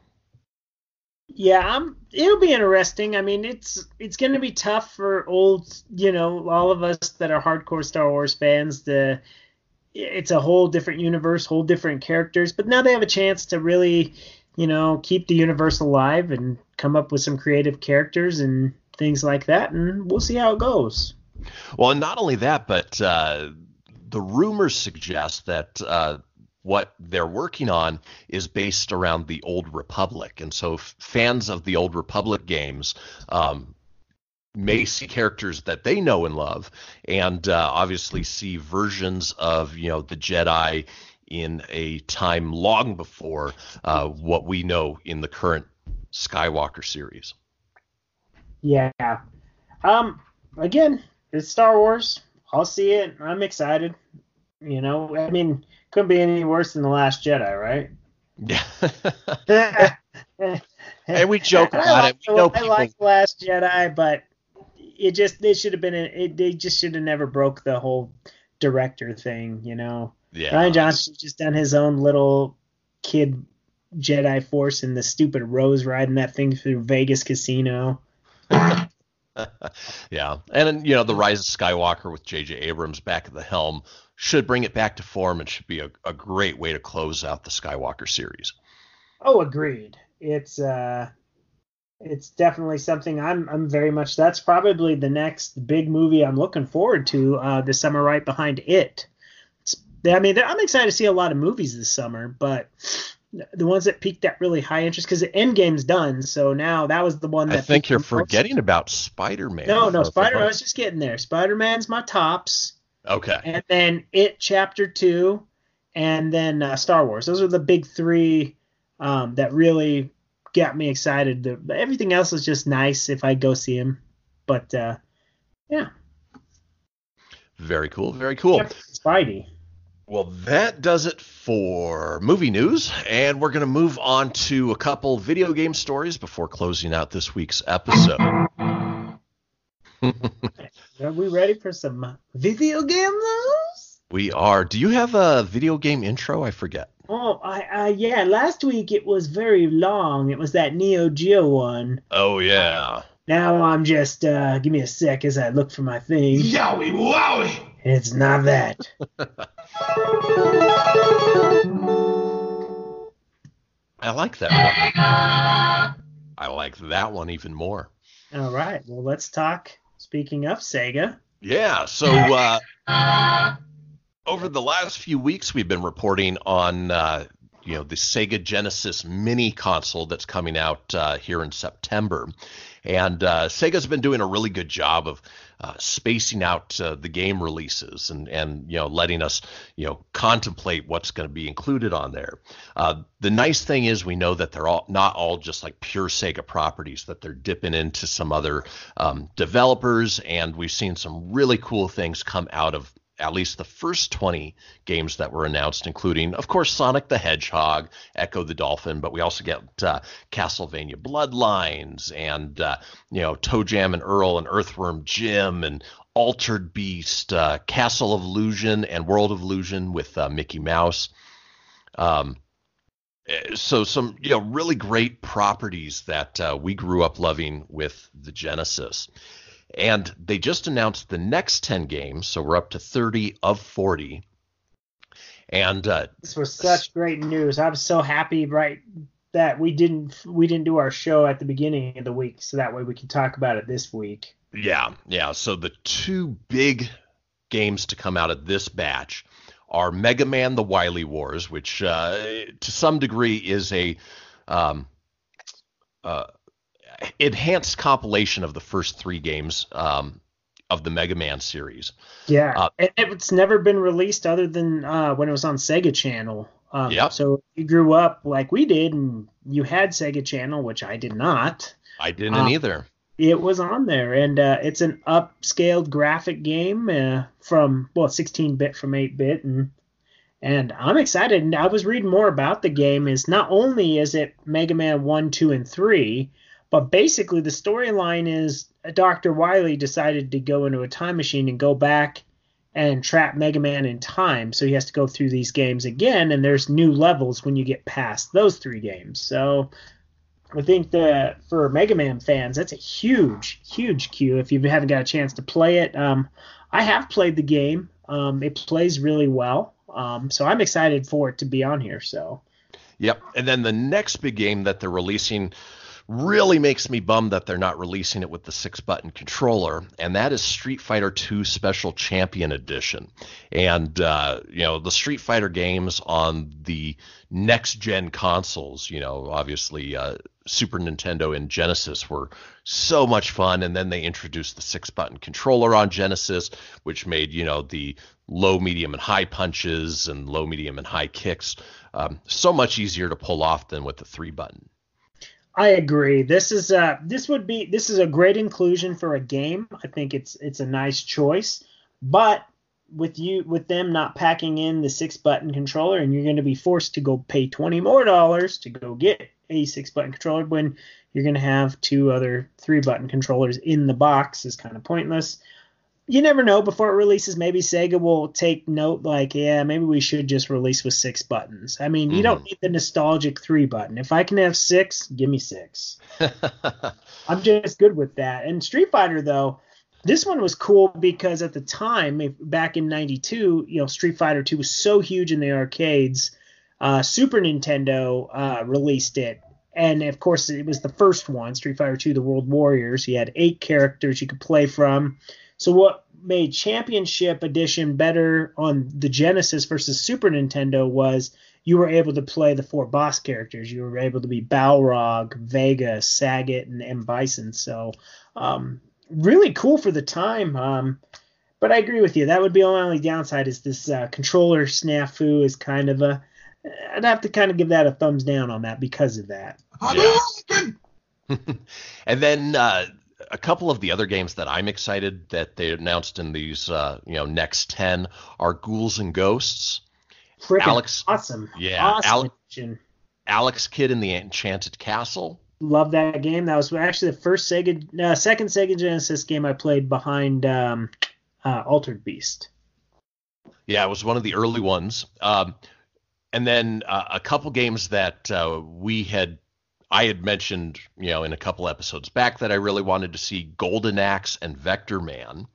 Yeah, I'm, it'll be interesting. I mean, it's it's going to be tough for old, you know, all of us that are hardcore Star Wars fans. To it's a whole different universe, whole different characters. But now they have a chance to really, you know, keep the universe alive and come up with some creative characters and things like that. And we'll see how it goes. Well, not only that, but uh, the rumors suggest that uh, what they're working on is based around the Old Republic, and so fans of the Old Republic games um, may see characters that they know and love, and uh, obviously see versions of you know the Jedi in a time long before uh, what we know in the current Skywalker series. Yeah. Um. Again, it's Star Wars. I'll see it. I'm excited. You know, I mean, couldn't be any worse than the Last Jedi, right? Yeah. and we joke about like, it. We know I people. like the Last Jedi, but it just they should have been. It, they just should have never broke the whole director thing. You know, yeah. Rian Johnson just done his own little kid Jedi Force and the stupid Rose riding that thing through Vegas Casino. yeah, and you know the Rise of Skywalker with J.J. Abrams back at the helm should bring it back to form and should be a, a great way to close out the Skywalker series. Oh, agreed. It's uh, it's definitely something I'm I'm very much. That's probably the next big movie I'm looking forward to uh, this summer, right behind it. It's, I mean, I'm excited to see a lot of movies this summer, but the ones that piqued that really high interest because the Endgame's done, so now that was the one that I think you're the most- forgetting about Spider-Man. No, no, Uh, Spider. I was just getting there. Spider Man's my tops, Okay. and then It Chapter Two, and then uh, Star Wars. Those are the big three um, that really got me excited. The, everything else is just nice if I go see him, but uh, yeah, Very cool. Very cool. Spidey. Well, that does it for movie news, and we're going to move on to a couple video game stories before closing out this week's episode. Are we ready for some video game news? we are. Do you have a video game intro? I forget. Oh, I, I yeah. Last week it was very long. It was that Neo Geo one. Oh yeah. Now I'm just uh, give me a sec as I look for my thing. Yowie wowie! It's not that. I like that one. I like that one even more. All right. Well, let's talk. Speaking of Sega, Yeah. So uh, over the last few weeks, we've been reporting on uh, you know the Sega Genesis Mini console that's coming out uh, here in September, and uh, Sega's been doing a really good job of uh, spacing out uh, the game releases and and you know letting us you know contemplate what's going to be included on there. Uh, the nice thing is we know that they're all not all just like pure Sega properties that they're dipping into some other um, developers, and we've seen some really cool things come out of at least the first 20 games that were announced, including, of course, Sonic the Hedgehog, Ecco the Dolphin, but we also get uh, Castlevania Bloodlines and, uh, you know, ToeJam and Earl and Earthworm Jim and Altered Beast, uh, Castle of Illusion and World of Illusion with uh, Mickey Mouse. Um, eh, so some you know really great properties that uh, we grew up loving with the Genesis. And they just announced the next 10 games, so we're up to 30 of 40. And uh, this was such great news. I'm so happy, right, that we didn't we didn't do our show at the beginning of the week, so that way we can talk about it this week. yeah, yeah. So the two big games to come out of this batch are Mega Man: The Wily Wars, which uh, to some degree is a um, uh, enhanced compilation of the first three games um, of the Mega Man series. Yeah, Uh, it, it's never been released other than uh, when it was on Sega Channel. Um, Yep. So you grew up like we did, and you had Sega Channel, which I did not. I didn't Uh, either. It was on there, and uh, it's an upscaled graphic game uh, from well, 16-bit from 8-bit, and and I'm excited. And I was reading more about the game. Is not only is it Mega Man one, two, and three, but basically the storyline is Dr. Wily decided to go into a time machine and go back and trap Mega Man in time. So he has to go through these games again, and there's new levels when you get past those three games. So I think that for Mega Man fans, that's a huge, huge cue. If you haven't got a chance to play it, um, I have played the game. Um, it plays really well, um, so I'm excited for it to be on here. So Yep. And then the next big game that they're releasing really makes me bummed that they're not releasing it with the six button controller, and that is Street Fighter II Special Champion Edition. And, uh, you know, the Street Fighter games on the next gen consoles, you know, obviously uh, Super Nintendo and Genesis were so much fun. And then they introduced the six button controller on Genesis, which made, you know, the low, medium, and high punches and low, medium, and high kicks um, so much easier to pull off than with the three button. I agree. This is uh this would be this is a great inclusion for a game. I think it's it's a nice choice, but with you with them not packing in the six button controller and you're going to be forced to go pay 20 more dollars to go get a six button controller when you're going to have two other three button controllers in the box is kind of pointless you never know before it releases maybe sega will take note like yeah maybe we should just release with six buttons. I mean you don't Mhm. need the nostalgic three button. If i can have six give me six. I'm just good with that. And street fighter though this one was cool because at the time if, back in 92 you know street fighter 2 was so huge in the arcades uh, super nintendo uh, released it. And of course it was the first one street fighter 2 the world warriors. You had eight characters you could play from so what made championship edition better on the genesis versus super nintendo was you were able to play the four boss characters. You were able to be balrog vega sagat and m bison. So um, really cool for the time um, but i agree with you. That would be the only downside is this uh, controller snafu is kind of a i'd have to kind of give that a thumbs down on that because of that. Hadouken! and then uh, a couple of the other games that I'm excited that they announced in these uh, you know next ten are Ghouls and Ghosts, Freaking Alex- awesome yeah, awesome Alex-. Alex Kidd in the Enchanted Castle. Love that game. That was actually the first Sega, uh, second Sega Genesis game I played behind um, uh, Altered Beast. Yeah, it was one of the early ones. Um, and then uh, a couple games that uh, we had, I had mentioned, you know, in a couple episodes back that I really wanted to see Golden Axe and Vectorman.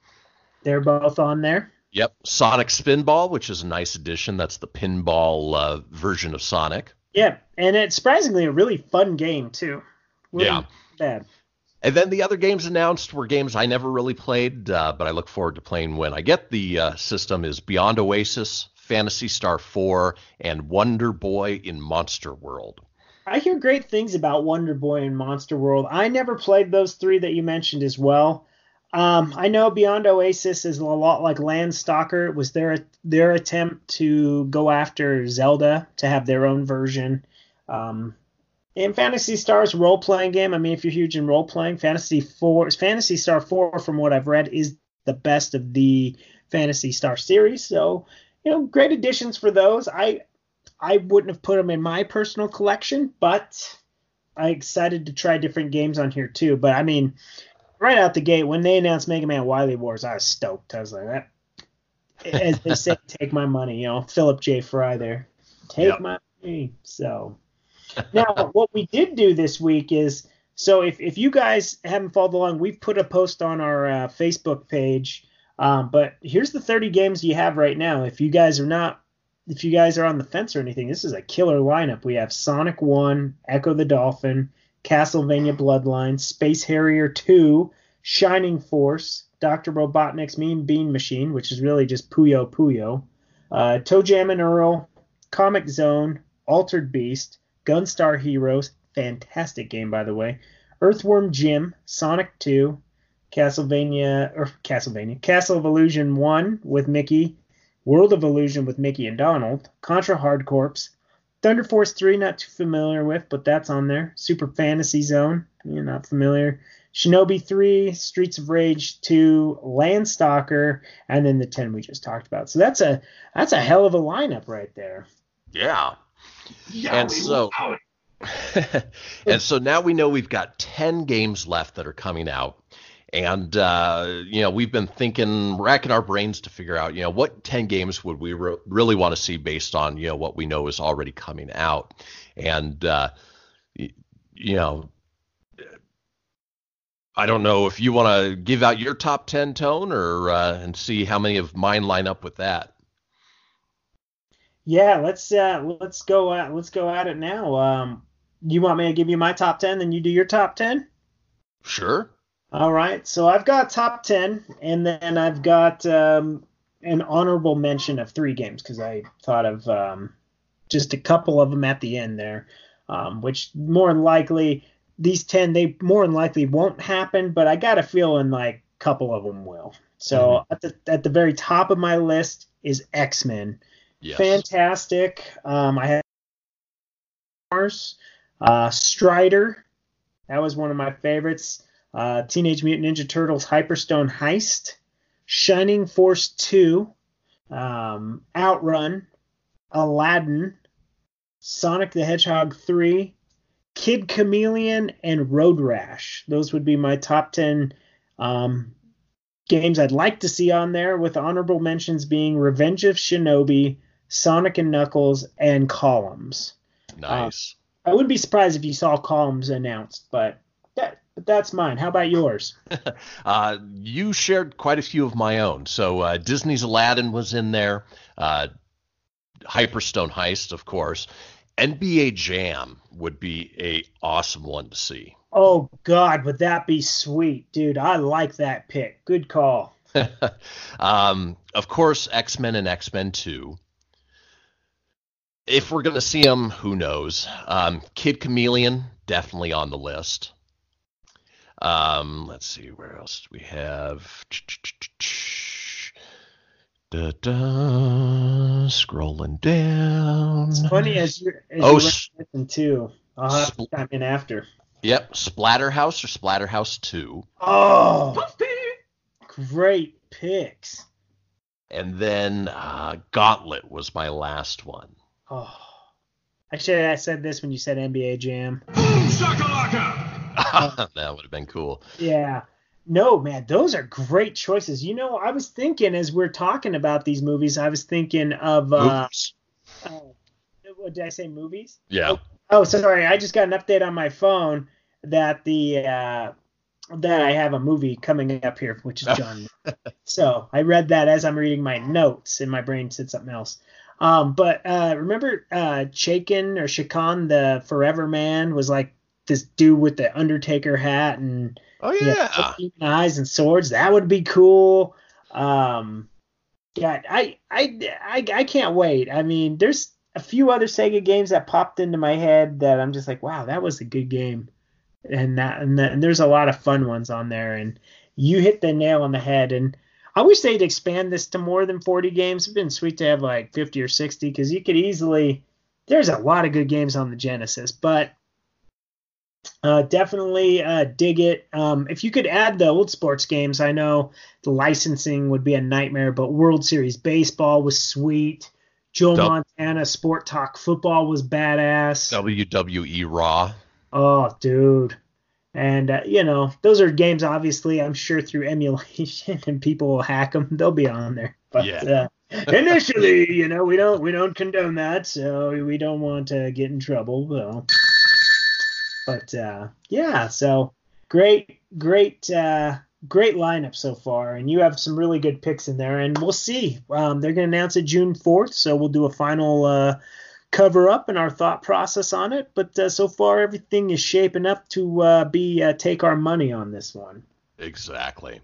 They're both on there. Yep, Sonic Spinball, which is a nice addition. That's the pinball uh, version of Sonic. Yeah, and it's surprisingly a really fun game too. Really Yeah. Bad. And then the other games announced were games I never really played, uh, but I look forward to playing when I get the uh, system. Is Beyond Oasis, Phantasy Star 4, and Wonder Boy in Monster World. I hear great things about Wonder Boy and Monster World. I never played those three that you mentioned as well. Um, I know Beyond Oasis is a lot like Landstalker. It was their their attempt to go after Zelda to have their own version. Um, and Phantasy Star's role playing game. I mean, if you're huge in role playing, Fantasy Four, Phantasy Star Four, from what I've read, is the best of the Phantasy Star series. So, you know, great additions for those. I I wouldn't have put them in my personal collection, but I'm excited to try different games on here too. But I mean, right out the gate when they announced Mega Man Wily Wars, I was stoked. I was like, that, as they say, take my money. You know, Philip J. Fry there, take Yep. my money. So now, what we did do this week is so if if you guys haven't followed along, we've put a post on our uh, Facebook page. Um, but here's the 30 games you have right now. If you guys are not if you guys are on the fence or anything, this is a killer lineup. We have Sonic 1, Ecco the Dolphin, Castlevania Bloodline, Space Harrier 2, Shining Force, Dr. Robotnik's Mean Bean Machine, which is really just Puyo Puyo, uh, ToeJam and Earl, Comix Zone, Altered Beast, Gunstar Heroes, fantastic game by the way, Earthworm Jim, Sonic 2, Castlevania or Castlevania, Castle of Illusion 1 with Mickey, World of Illusion with Mickey and Donald, Contra Hard Corps, Thunder Force 3, not too familiar with, but that's on there. Super Fantasy Zone, you're not familiar. Shinobi 3, Streets of Rage 2, Landstalker, and then the 10 we just talked about. So that's a that's a hell of a lineup right there. Yeah. Yeah, And so- and so now we know we've got 10 games left that are coming out. And, uh, you know, we've been thinking, racking our brains to figure out, you know, what 10 games would we re- really want to see based on, you know, what we know is already coming out. And, uh, you know, I don't know if you want to give out your top 10 tone or, uh, and see how many of mine line up with that. Yeah, let's uh let's go at let's go at it now. Um you want me to give you my top 10 then you do your top 10? Sure. All right. So I've got top 10 and then I've got um an honorable mention of three games cuz I thought of um just a couple of them at the end there. Um which more than likely these 10 they more than likely won't happen, but I got a feeling like a couple of them will. So at the at the very top of my list is X-Men. Yes. Fantastic. Um, I have Mars, uh, Strider, That was one of my favorites. Uh, Teenage Mutant Ninja Turtles Hyperstone Heist, Shining Force 2, um, Outrun, Aladdin, Sonic the Hedgehog 3, Kid Chameleon, and Road Rash. Those would be my top 10 um, games I'd like to see on there, with honorable mentions being Revenge of Shinobi, Sonic and Knuckles, and Columns. Nice. I wouldn't be surprised if you saw Columns announced, but that but that's mine. How about yours? Uh, you shared quite a few of my own. So uh, Disney's Aladdin was in there. Uh, Hyperstone Heist, of course. NBA Jam would be a awesome one to see. Oh God, would that be sweet, dude? I like that pick. Good call. um, of course, X Men and X Men Two. If we're gonna see them, who knows? Um, Kid Chameleon definitely on the list. Um, let's see, where else do we have? Da, da, scrolling down. It's funny as you as Oh, you s- too. I'll have to chime in after. Yep, Splatterhouse or Splatterhouse 2. Oh, great picks. And then uh, Gauntlet was my last one. Oh, actually, I said this when you said NBA Jam. Boom shakalaka! that would have been cool. Yeah. No, man, those are great choices. You know, I was thinking as we're talking about these movies, I was thinking of uh, uh what did I say? Movies? Yeah. Oh, sorry. I just got an update on my phone that the uh, that I have a movie coming up here, which is John. so I read that as I'm reading my notes, and my brain said something else. Um, but uh, remember, uh, Shaken or Shakan, the Forever Man, was like this dude with the Undertaker hat and Oh, yeah, yeah. eating eyes and swords. That would be cool. Um, yeah, I, I, I, I can't wait. I mean, there's a few other Sega games that popped into my head that I'm just like, wow, that was a good game, and that, and, that, and there's a lot of fun ones on there. And you hit the nail on the head. And I wish they'd expand this to more than 40 games. It'd been sweet to have like 50 or 60 because you could easily. There's a lot of good games on the Genesis, but uh, definitely uh, dig it. Um, if you could add the old sports games, I know the licensing would be a nightmare, but World Series baseball was sweet. Joe Dub- Montana Sport Talk football was badass. WWE Raw. Oh, dude. And, uh, you know, those are games, obviously, I'm sure through emulation and people will hack them. They'll be on there. But Yeah. uh, initially, you know, we don't we don't condone that, so we don't want to get in trouble. So. But uh, yeah, so great, great, uh, great lineup so far, and you have some really good picks in there, and we'll see. Um, they're going to announce it June fourth, so we'll do a final uh, cover up and our thought process on it. But uh, so far, everything is shaping up to uh, be uh, take our money on this one. Exactly.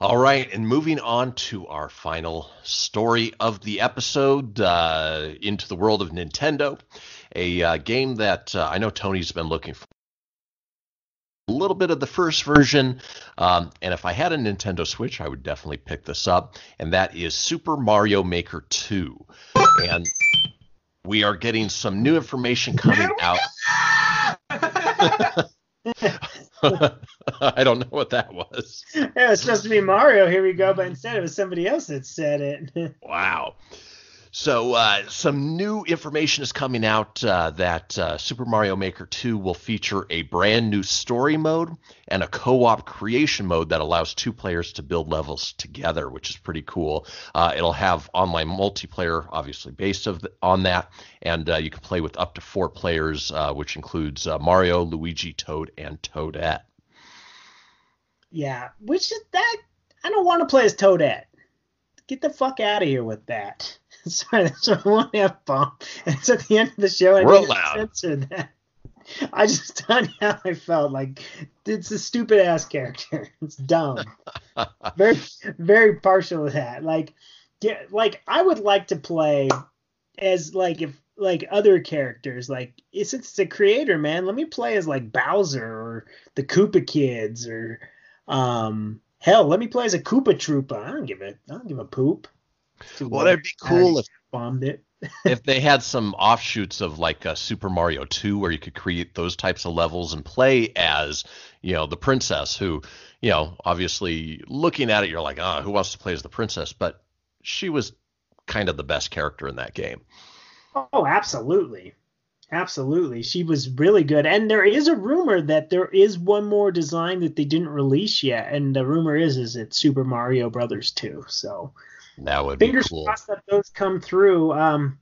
All right, and moving on to our final story of the episode, uh, into the world of Nintendo, a uh, game that uh, I know Tony's been looking for. Little bit of the first version, um, and if I had a Nintendo Switch, I would definitely pick this up, and that is Super Mario Maker 2. And we are getting some new information coming out. I don't know what that was. Yeah, was supposed to be Mario. Here we go, but instead it was somebody else that said it. Wow. So, uh, some new information is coming out uh, that uh, Super Mario Maker 2 will feature a brand new story mode and a co op creation mode that allows two players to build levels together, which is pretty cool. Uh, it'll have online multiplayer, obviously based the, on that, and uh, you can play with up to four players, uh, which includes Mario, Luigi, Toad, and Toadette. yeah, which is that? I don't want to play as Toadette. Get the fuck out of here with that. Sorry, that's what I want to have fun. And it's at the end of the show. I We're need to allowed. censor that. I just you how I felt. Like it's a stupid ass character. It's dumb. very, very partial to that. Like, yeah, like I would like to play as like if like other characters. Like since it's a creator, man, let me play as like Bowser or the Koopa Kids or um hell, let me play as a Koopa Troopa. I don't give a I don't give a poop. Well, that'd be cool if bombed it. if they had some offshoots of like uh, Super Mario 2 where you could create those types of levels and play as, you know, the princess who, you know, obviously looking at it you're like, "Ah, oh, who wants to play as the princess?" But she was kind of the best character in that game. Oh, absolutely. Absolutely. She was really good. And there is a rumor that there is one more design that they didn't release yet. And the rumor is is it's Super Mario Brothers 2. So that would fingers be cool. crossed that those come through. Um,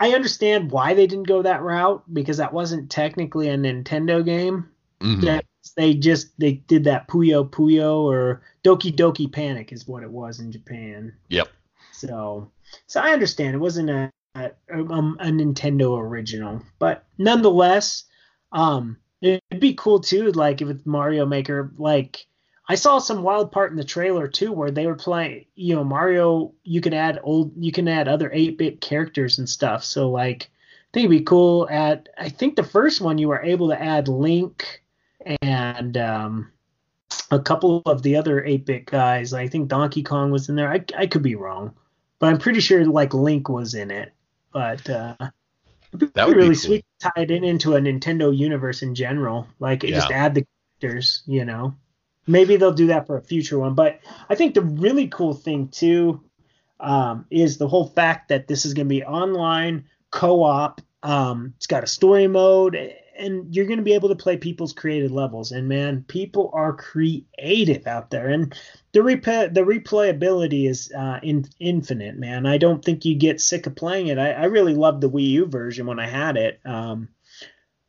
I understand why they didn't go that route because that wasn't technically a Nintendo game. Mhm. They just they did that Puyo Puyo or Doki Doki Panic is what it was in Japan. Yep. So so I understand it wasn't a a, um, a Nintendo original, but nonetheless, um, it'd be cool too. Like if it's Mario Maker, like I saw some wild part in the trailer too, where they were playing. You know, Mario. You can add old. You can add other eight bit characters and stuff. So like, I think it'd be cool. At I think the first one you were able to add Link and um, a couple of the other eight bit guys. I think Donkey Kong was in there. I I could be wrong, but I'm pretty sure like Link was in it. But uh, it'd be That would be really cool. sweet to tie it in into a Nintendo universe in general. Like just add the characters, you know. Maybe they'll do that for a future one. But I think the really cool thing too um, is the whole fact that this is going to be online co-op. Um, it's got a story mode, and you're going to be able to play people's created levels. And man, people are creative out there, and the replay the replayability is uh, in, infinite. Man, I don't think you get sick of playing it. I, I really loved the Wii U version when I had it. Um,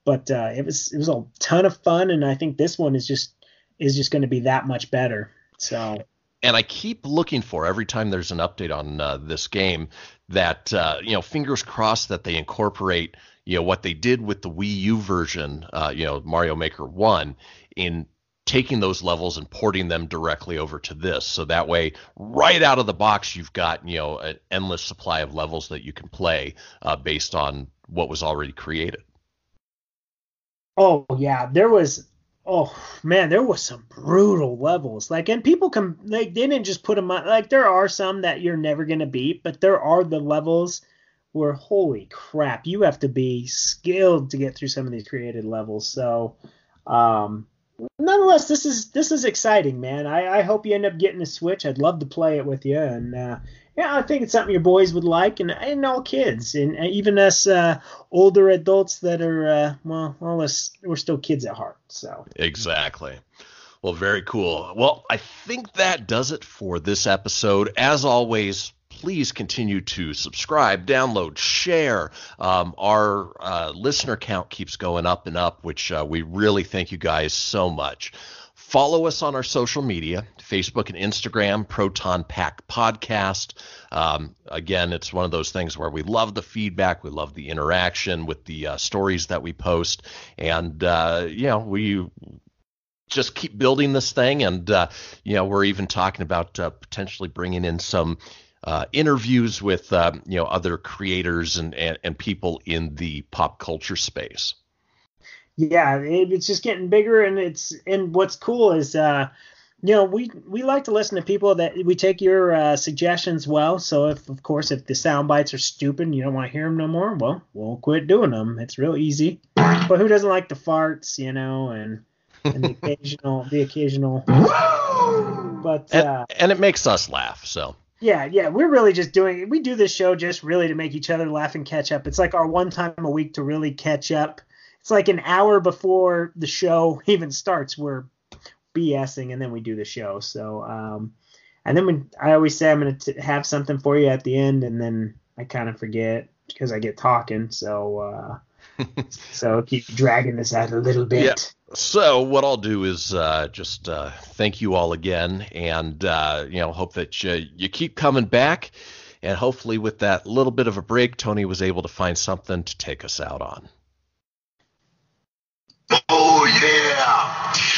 but uh, it was it was a ton of fun, and I think this one is just is just going to be that much better. So and I keep looking for every time there's an update on uh, this game that uh, you know, fingers crossed that they incorporate you know what they did with the Wii U version, uh, you know, Mario Maker One, in taking those levels and porting them directly over to this. So that way, right out of the box, you've got you know an endless supply of levels that you can play uh, based on what was already created. Oh yeah, there was. Oh man, there was some brutal levels. Like, and people can like they didn't just put them on. Like, there are some that you're never gonna beat, but there are the levels where holy crap, you have to be skilled to get through some of these created levels. So, um, nonetheless, this is this is exciting, man. I, I hope you end up getting a Switch. I'd love to play it with you, and uh, yeah, I think it's something your boys would like, and and all kids, and even us uh, older adults that are uh, well, well, us, we're still kids at heart. So Exactly. Well, very cool. Well, I think that does it for this episode. As always, please continue to subscribe, download, share. Um, our uh, listener count keeps going up and up, which uh, we really thank you guys so much. Follow us on our social media Facebook and Instagram, Proton Pack Podcast. Um, again, it's one of those things where we love the feedback, we love the interaction with the uh, stories that we post. And, uh, you know, we just keep building this thing. And, uh, you know, we're even talking about uh, potentially bringing in some. Uh, interviews with um, you know other creators and, and, and people in the pop culture space. Yeah, it, it's just getting bigger, and it's and what's cool is. uh you know, we we like to listen to people that we take your uh, suggestions well. So if, of course, if the sound bites are stupid and you don't want to hear them no more, well, we'll quit doing them. It's real easy. But who doesn't like the farts, you know, and and the occasional the occasional. But And, uh, and it makes us laugh. So yeah, yeah, we're really just doing. We do this show just really to make each other laugh and catch up. It's like our one time a week to really catch up. It's like an hour before the show even starts. We're BSing and then we do the show. So, um, and then when I always say I'm going to have something for you at the end, and then I kind of forget because I get talking. So, uh, so keep dragging this out a little bit. Yeah. So what I'll do is uh, just uh, thank you all again, and uh, you know hope that you, you keep coming back, and hopefully with that little bit of a break, Tony was able to find something to take us out on. Oh yeah.